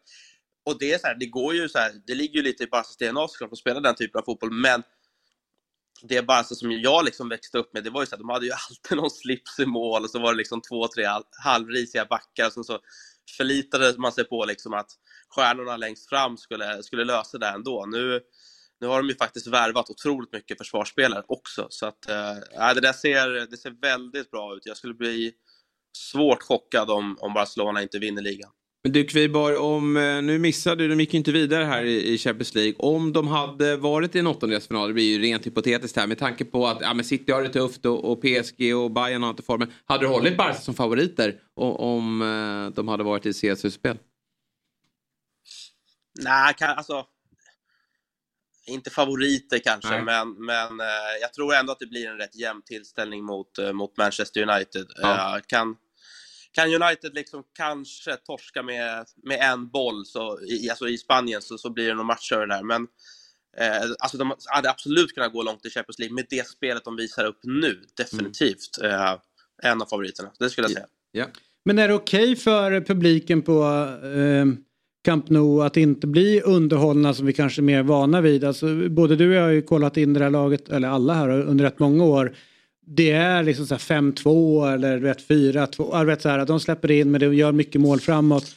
Speaker 19: Och det är så här, det går ju så här, det ligger ju lite i Barcas DNA såklart att spela den typen av fotboll, men det Barca som jag liksom växte upp med, det var ju så att de hade ju alltid någon slips i mål och så var det liksom två, tre halvrisiga backar och sen så förlitade man sig på liksom att stjärnorna längst fram skulle, skulle lösa det ändå. Nu, nu har de ju faktiskt värvat otroligt mycket försvarsspelare också, så att äh, det där ser, det ser väldigt bra ut. Jag skulle bli svårt chockad om, om Barcelona inte vinner ligan.
Speaker 2: Men du Kviborg, om, eh, nu missade du, de gick ju inte vidare här i, i Champions League. Om de hade varit i en åttondelsfinal, det blir ju rent hypotetiskt här med tanke på att ja, men City har det tufft och, och PSG och Bayern har inte formen. Hade du hållit Barca som favoriter om, om eh, de hade varit i CSU-spel?
Speaker 19: Nej, kan, alltså. Inte favoriter kanske,
Speaker 2: Nej.
Speaker 19: men, men eh, jag tror ändå att det blir en rätt jämn tillställning mot, eh, mot Manchester United.
Speaker 2: Ja.
Speaker 19: Eh, kan, kan United liksom kanske torska med, med en boll så, i, alltså i Spanien så, så blir det nog matcher där. Men eh, alltså de hade absolut kunnat gå långt i Champions League med det spelet de visar upp nu. Definitivt eh, en av favoriterna, det skulle jag säga.
Speaker 2: Ja.
Speaker 4: Men är det okej för publiken på eh, Camp Nou att inte bli underhållna som vi kanske är mer vana vid? Alltså, både du och jag har ju kollat in det här laget, eller alla här under rätt många år. Det är liksom 5-2 eller 4-2. Vet så här, att de släpper in men de gör mycket mål framåt.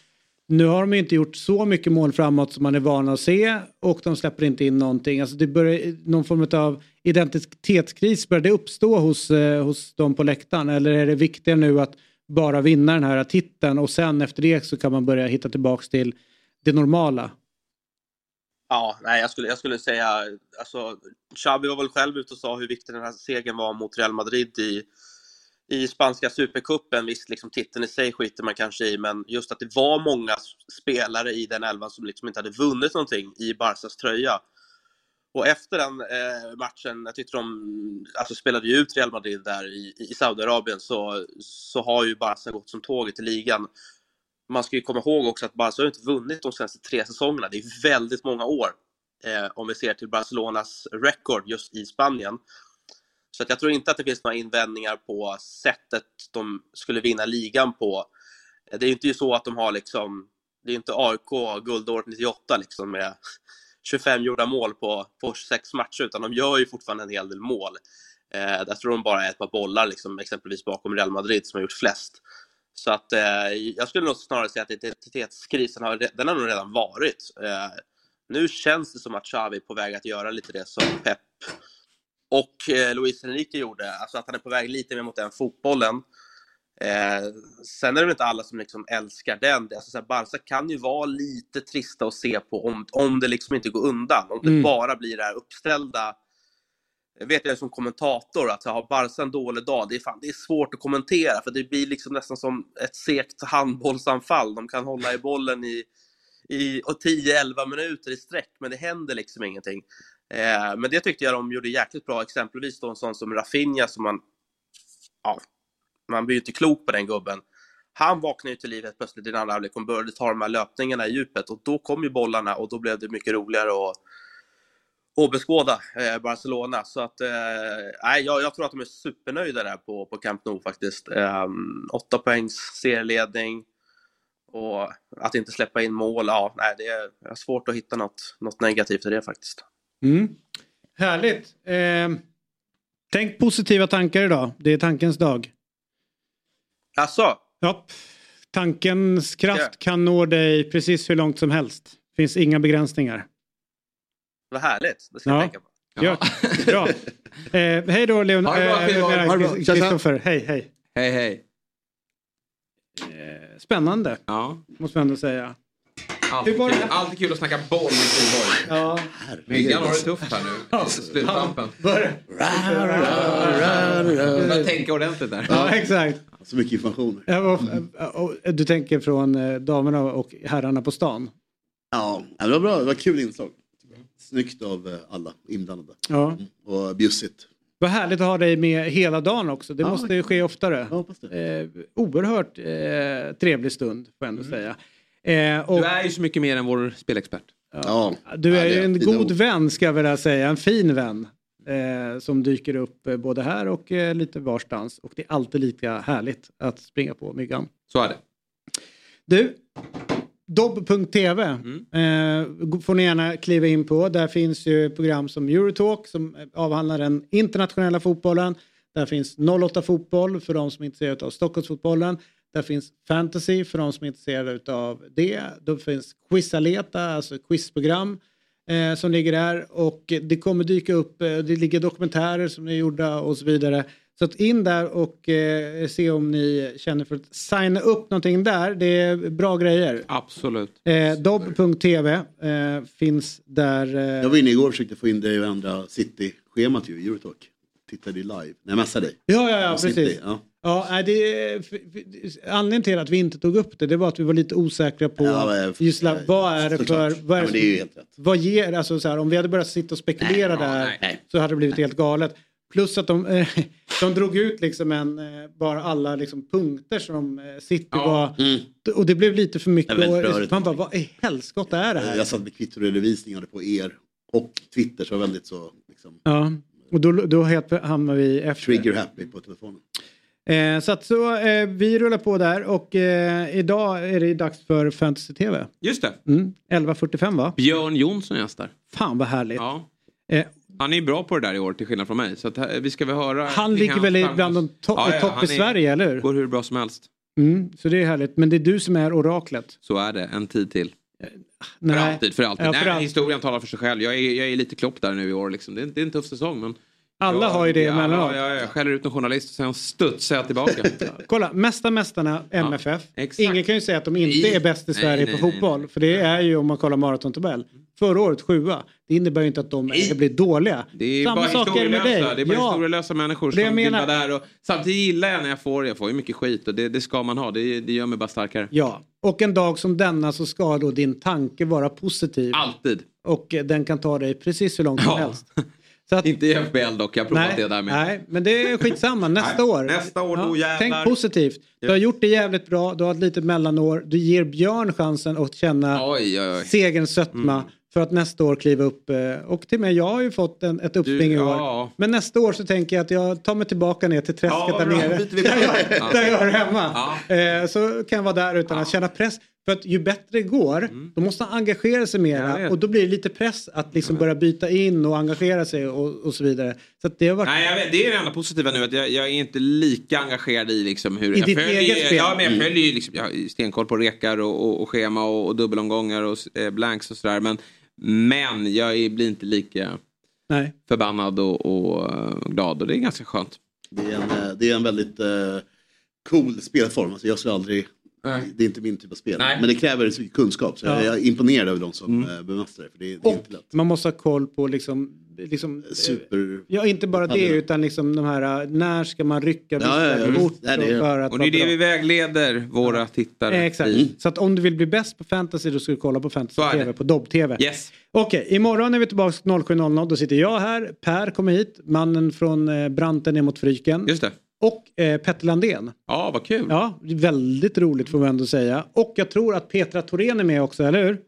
Speaker 4: Nu har de inte gjort så mycket mål framåt som man är van att se och de släpper inte in någonting. Alltså det börjar, någon form av identitetskris, börjar det uppstå hos, eh, hos dem på läktaren? Eller är det viktigare nu att bara vinna den här titeln och sen efter det så kan man börja hitta tillbaks till det normala?
Speaker 19: Ja, nej, jag skulle, jag skulle säga, alltså, Xavi var väl själv ute och sa hur viktig den här segern var mot Real Madrid i, i spanska supercupen. Visst, liksom, titeln i sig skiter man kanske i, men just att det var många spelare i den elvan som liksom inte hade vunnit någonting i Barcas tröja. Och efter den eh, matchen, jag tyckte de alltså, spelade ju ut Real Madrid där i, i Saudiarabien, så, så har ju Barca gått som tåget i ligan. Man ska ju komma ihåg också att Barca har inte vunnit de senaste tre säsongerna. Det är väldigt många år eh, om vi ser till Barcelonas record just i Spanien. Så att jag tror inte att det finns några invändningar på sättet de skulle vinna ligan på. Eh, det är ju inte så att de har liksom, det är inte AIK guldåret 98 liksom med 25 gjorda mål på, på 26 matcher, utan de gör ju fortfarande en hel del mål. Eh, jag tror de bara är ett par bollar, liksom, exempelvis bakom Real Madrid, som har gjort flest. Så att eh, jag skulle nog snarare säga att identitetskrisen har, den har nog redan varit. Eh, nu känns det som att Xavi är på väg att göra lite det som Pep och eh, Luis Enrique gjorde, alltså att han är på väg lite mer mot den fotbollen. Eh, sen är det väl inte alla som liksom älskar den. Alltså, så här, Barca kan ju vara lite trista att se på om, om det liksom inte går undan. Om det
Speaker 4: Mm.
Speaker 19: bara blir det här uppställda jag vet jag som kommentator att har Barca en dålig dag, det är, fan, det är svårt att kommentera för det blir liksom nästan som ett segt handbollsanfall. De kan hålla i bollen i, i 10-11 minuter i sträck, men det händer liksom ingenting. Eh, men det tyckte jag de gjorde jäkligt bra, exempelvis då en sån som Rafinha som man, ja, man blir ju inte klok på den gubben. Han vaknade ju till liv helt plötsligt i den andra halvlek och började ta de här löpningarna i djupet och då kom ju bollarna och då blev det mycket roligare att att beskåda eh, Barcelona. Så att, eh, jag, jag tror att de är supernöjda där på, på Camp Nou faktiskt. Eh, åtta poängs serieledning och att inte släppa in mål, ja, nej, det är, svårt att hitta något, något negativt i det faktiskt.
Speaker 4: Mm. Härligt. Eh, tänk positiva tankar idag. Det är tankens dag.
Speaker 19: Alltså?
Speaker 4: Ja. Tankens kraft kan nå dig precis hur långt som helst. Finns inga begränsningar.
Speaker 19: Vad härligt, det ska jag
Speaker 4: Ja.
Speaker 19: tänka på.
Speaker 4: Ja. Bra. Eh, hej då Leon.
Speaker 19: Ha det bra,
Speaker 4: eh. Kristoffer. Hej, hej.
Speaker 2: Hej, hej.
Speaker 4: Eh, spännande.
Speaker 2: Ja.
Speaker 4: Måste man ändå säga.
Speaker 2: Alltid kul, alltid kul att snacka boll med Friborg.
Speaker 4: Ja.
Speaker 2: Myggan har det tufft här nu. Sluttampen. Jag tänka ordentligt där.
Speaker 4: Ja, exakt.
Speaker 5: Så mycket information.
Speaker 4: Du tänker från eh, damerna och herrarna på stan?
Speaker 5: Ja, det var bra. Det var kul inslag. Snyggt av eh, alla inblandade.
Speaker 4: Ja.
Speaker 5: Mm. Och bjussigt.
Speaker 4: Vad härligt att ha dig med hela dagen också. Det
Speaker 5: Ja,
Speaker 4: måste ju ske oftare.
Speaker 5: det.
Speaker 4: Eh, oerhört eh, trevlig stund får jag ändå säga. Eh, och,
Speaker 2: Du är ju så mycket mer än vår spelexpert.
Speaker 5: Ja.
Speaker 4: Du är ju en god vän ska jag vilja säga. En fin vän. Eh, som dyker upp eh, både här och eh, lite varstans. Och det är alltid lika härligt att springa på myggan.
Speaker 2: Så är det.
Speaker 4: Du, dobb.tv
Speaker 2: Mm.
Speaker 4: eh, får ni gärna kliva in på. Där finns ju program som Eurotalk som avhandlar den internationella fotbollen. Där finns 08 fotboll för de som är intresserade av Stockholmsfotbollen. Där finns fantasy för de som är intresserade av det. Då finns Quizaleta, alltså quizprogram eh, som ligger där. Och det kommer dyka upp, eh, det ligger dokumentärer som är gjorda och så vidare. Så att in där och eh, se om ni känner för att signa upp någonting där. Det är bra grejer.
Speaker 2: Absolut.
Speaker 4: Eh, Dobb.tv eh, finns där. Eh,
Speaker 5: Jag var inne igår och försökte få in dig och ändra City-schemat ju, i Eurotalk. Tittade live när jag messade dig.
Speaker 4: Ja, ja, ja,
Speaker 5: Och City,
Speaker 4: precis.
Speaker 5: ja.
Speaker 4: Ja, nej, det, är- för- för- anledningen till att vi inte tog upp det, det var att vi var lite osäkra på
Speaker 5: Ja, men-
Speaker 4: just la, vad är det för... Vad är
Speaker 5: Ja,
Speaker 4: det
Speaker 5: är ju
Speaker 4: som-
Speaker 5: helt rätt.
Speaker 4: Vad ger, alltså så här, om vi hade börjat sitta och spekulera där så hade det blivit helt galet. Plus att de, eh, de drog ut liksom en, eh, bara alla liksom punkter som eh, City var. Och det blev lite för mycket. Och, man bara, vad i helskotta är det här?
Speaker 5: Jag satt med kvittoredovisningar på er och Twitter så var väldigt så liksom,
Speaker 4: Ja, och då, då helt hamnar vi efter.
Speaker 5: trigger happy på telefonen.
Speaker 4: Eh, så att så, eh, vi rullar på där och eh, idag är det dags för Fantasy TV.
Speaker 2: Just det.
Speaker 4: Mm, 11.45 va?
Speaker 2: Björn Jonsson gästar.
Speaker 4: Fan vad härligt.
Speaker 2: Ja.
Speaker 4: Eh,
Speaker 2: Han är bra på det där i år till skillnad från mig. Så att, eh, vi ska väl höra.
Speaker 4: Han ligger väl i- bland de to-
Speaker 2: Ja, ja,
Speaker 4: topp i Sverige, eller hur?
Speaker 2: Går hur bra som helst.
Speaker 4: Mm, så det är härligt. Men det är du som är oraklet.
Speaker 2: Så är det. En tid till.
Speaker 4: Nej.
Speaker 2: För alltid, för alltid.
Speaker 4: Ja,
Speaker 2: Nej,
Speaker 4: för
Speaker 2: men
Speaker 4: all-
Speaker 2: historien talar för sig själv. Jag är, jag är lite klopp där nu i år. Liksom. Det, är, det är en tuff säsong. Men
Speaker 4: Alla
Speaker 2: jag,
Speaker 4: har ju det
Speaker 2: ja,
Speaker 4: emellanåt.
Speaker 2: Ja, ja, jag skäller ut en journalist och sen studsar jag tillbaka.
Speaker 4: Kolla, mesta mästarna MFF.
Speaker 2: exakt.
Speaker 4: Ingen kan ju säga att de inte
Speaker 2: Nej.
Speaker 4: är bäst i
Speaker 2: Nej,
Speaker 4: Sverige
Speaker 2: nej,
Speaker 4: på
Speaker 2: nej,
Speaker 4: fotboll. För det är ju om man kollar maratontabell. Förra året sjua. Det innebär ju inte att de är blivit dåliga.
Speaker 2: Det är
Speaker 4: Samma
Speaker 2: bara historielösa, det är bara
Speaker 4: Ja.
Speaker 2: historielösa människor
Speaker 4: Det
Speaker 2: som vill vara där. Och samtidigt gillar jag när jag får, jag får ju mycket skit och det, det ska man ha. Det, det gör mig bara starkare.
Speaker 4: Ja, och en dag som denna så ska då din tanke vara positiv.
Speaker 2: Alltid.
Speaker 4: Och eh, den kan ta dig precis hur långt som helst. Så att,
Speaker 2: Inte i FBL dock, jag har provat
Speaker 4: nej,
Speaker 2: det där med.
Speaker 4: nej, men det är skitsamma. Nästa
Speaker 2: Nej,
Speaker 4: år.
Speaker 2: nästa år, då jävlar.
Speaker 4: Tänk positivt. Du har gjort det jävligt bra. Du har ett litet mellanår. Du ger Björn chansen att känna
Speaker 2: Oj, oj, oj.
Speaker 4: segerns sötma. För att nästa år kliva upp. eh, Och till och med jag har ju fått en, ett uppsving i år.
Speaker 2: ja.
Speaker 4: Men nästa år så tänker jag att jag tar mig tillbaka ner till träsket
Speaker 2: Ja,
Speaker 4: där
Speaker 2: bra.
Speaker 4: nere. Där jag,
Speaker 2: Ja.
Speaker 4: där jag hör hemma. Eh, Så kan jag vara där utan att känna press. För att ju bättre det går, då måste han engagera sig
Speaker 2: Mm.
Speaker 4: Mera. Och då blir det lite press att liksom börja byta in och engagera sig och, och så vidare. Så det har varit...
Speaker 2: Nej, vet, det är det enda positiva nu att jag, jag är inte lika engagerad i liksom hur
Speaker 4: I
Speaker 2: jag
Speaker 4: ditt
Speaker 2: följer,
Speaker 4: eget spel?
Speaker 2: Ja, men jag
Speaker 4: Mm.
Speaker 2: följer ju liksom, jag har stenkoll på rekar och, och, och schema och, och dubbelomgångar och eh, blanks och sådär. Men, men jag är, blir inte lika
Speaker 4: Nej.
Speaker 2: förbannad och, och eh, glad och det är ganska skönt.
Speaker 5: Det är en, eh, det är en väldigt eh, cool spelform. Alltså jag skulle aldrig, det är inte min typ av spel.
Speaker 2: Nej.
Speaker 5: Men det kräver så mycket kunskap. Så
Speaker 4: Ja.
Speaker 5: jag är imponerad över de som mm. bemästrar det. För det, är- det är inte lätt.
Speaker 4: Man måste ha koll på liksom... liksom
Speaker 5: Super...
Speaker 4: Ja, inte bara det
Speaker 5: Ja.
Speaker 4: utan liksom de här, äh, när ska man rycka vissa
Speaker 5: Ja, ja, ja.
Speaker 4: kort
Speaker 5: Nej, det är-
Speaker 4: för att
Speaker 2: Och det är det vi vägleder våra tittare
Speaker 4: Eh, Exakt.
Speaker 2: i.
Speaker 4: Så att om du vill bli bäst på fantasy då ska du kolla på fantasy
Speaker 2: Så är
Speaker 4: TV på.
Speaker 2: Yes.
Speaker 4: Okej, imorgon är vi tillbaka 07.00. Då sitter jag här, Per kommer hit, mannen från eh, Branten ner mot Fryken.
Speaker 2: Just det.
Speaker 4: och eh, Petter Landén.
Speaker 20: Ja, vad kul.
Speaker 4: Ja, väldigt roligt får man ändå säga. Och jag tror att Petra Thorén är med också, eller hur?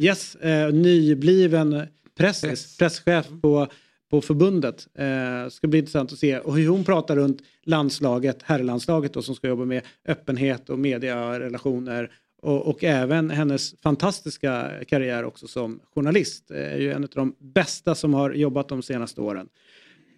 Speaker 4: Yes, eh, nybliven pressis, presschef på, på förbundet. Eh, ska bli intressant att se och hur hon pratar runt landslaget, herrlandslaget då, som ska jobba med öppenhet och medierelationer och, och även hennes fantastiska karriär också som journalist. Eh, är ju en av de bästa som har jobbat de senaste åren.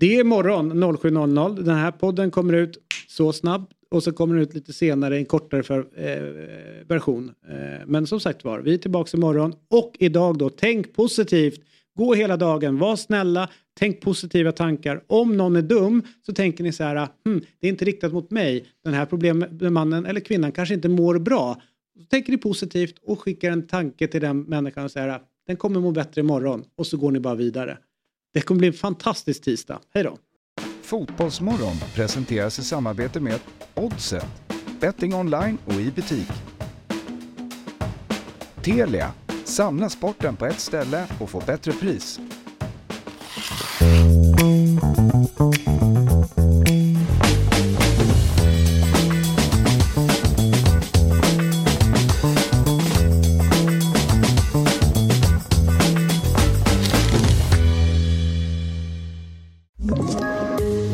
Speaker 4: Det är imorgon 07.00. Den här podden kommer ut så snabbt och så kommer den ut lite senare i en kortare för, eh, version. Eh, men som sagt var, vi är tillbaka imorgon och idag då, tänk positivt. Gå hela dagen, var snälla, tänk positiva tankar. Om någon är dum så tänker ni så här, hm, det är inte riktat mot mig. Den här problemmannen eller kvinnan kanske inte mår bra. Så tänker ni positivt och skickar en tanke till den människan och säger den kommer må bättre imorgon och så går ni bara vidare. Det kommer bli en fantastisk tisdag. Hej då!
Speaker 21: Fotbollsmorgon presenteras i samarbete med Oddset, betting online och i butik. Telia, samla sporten på ett ställe och få bättre pris.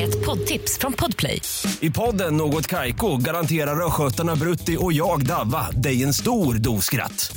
Speaker 7: Ett poddtips från Podplay.
Speaker 8: I podden Något Kaiko garanterar östgötarna Brutti och jag, Davva, dig en stor dos skratt.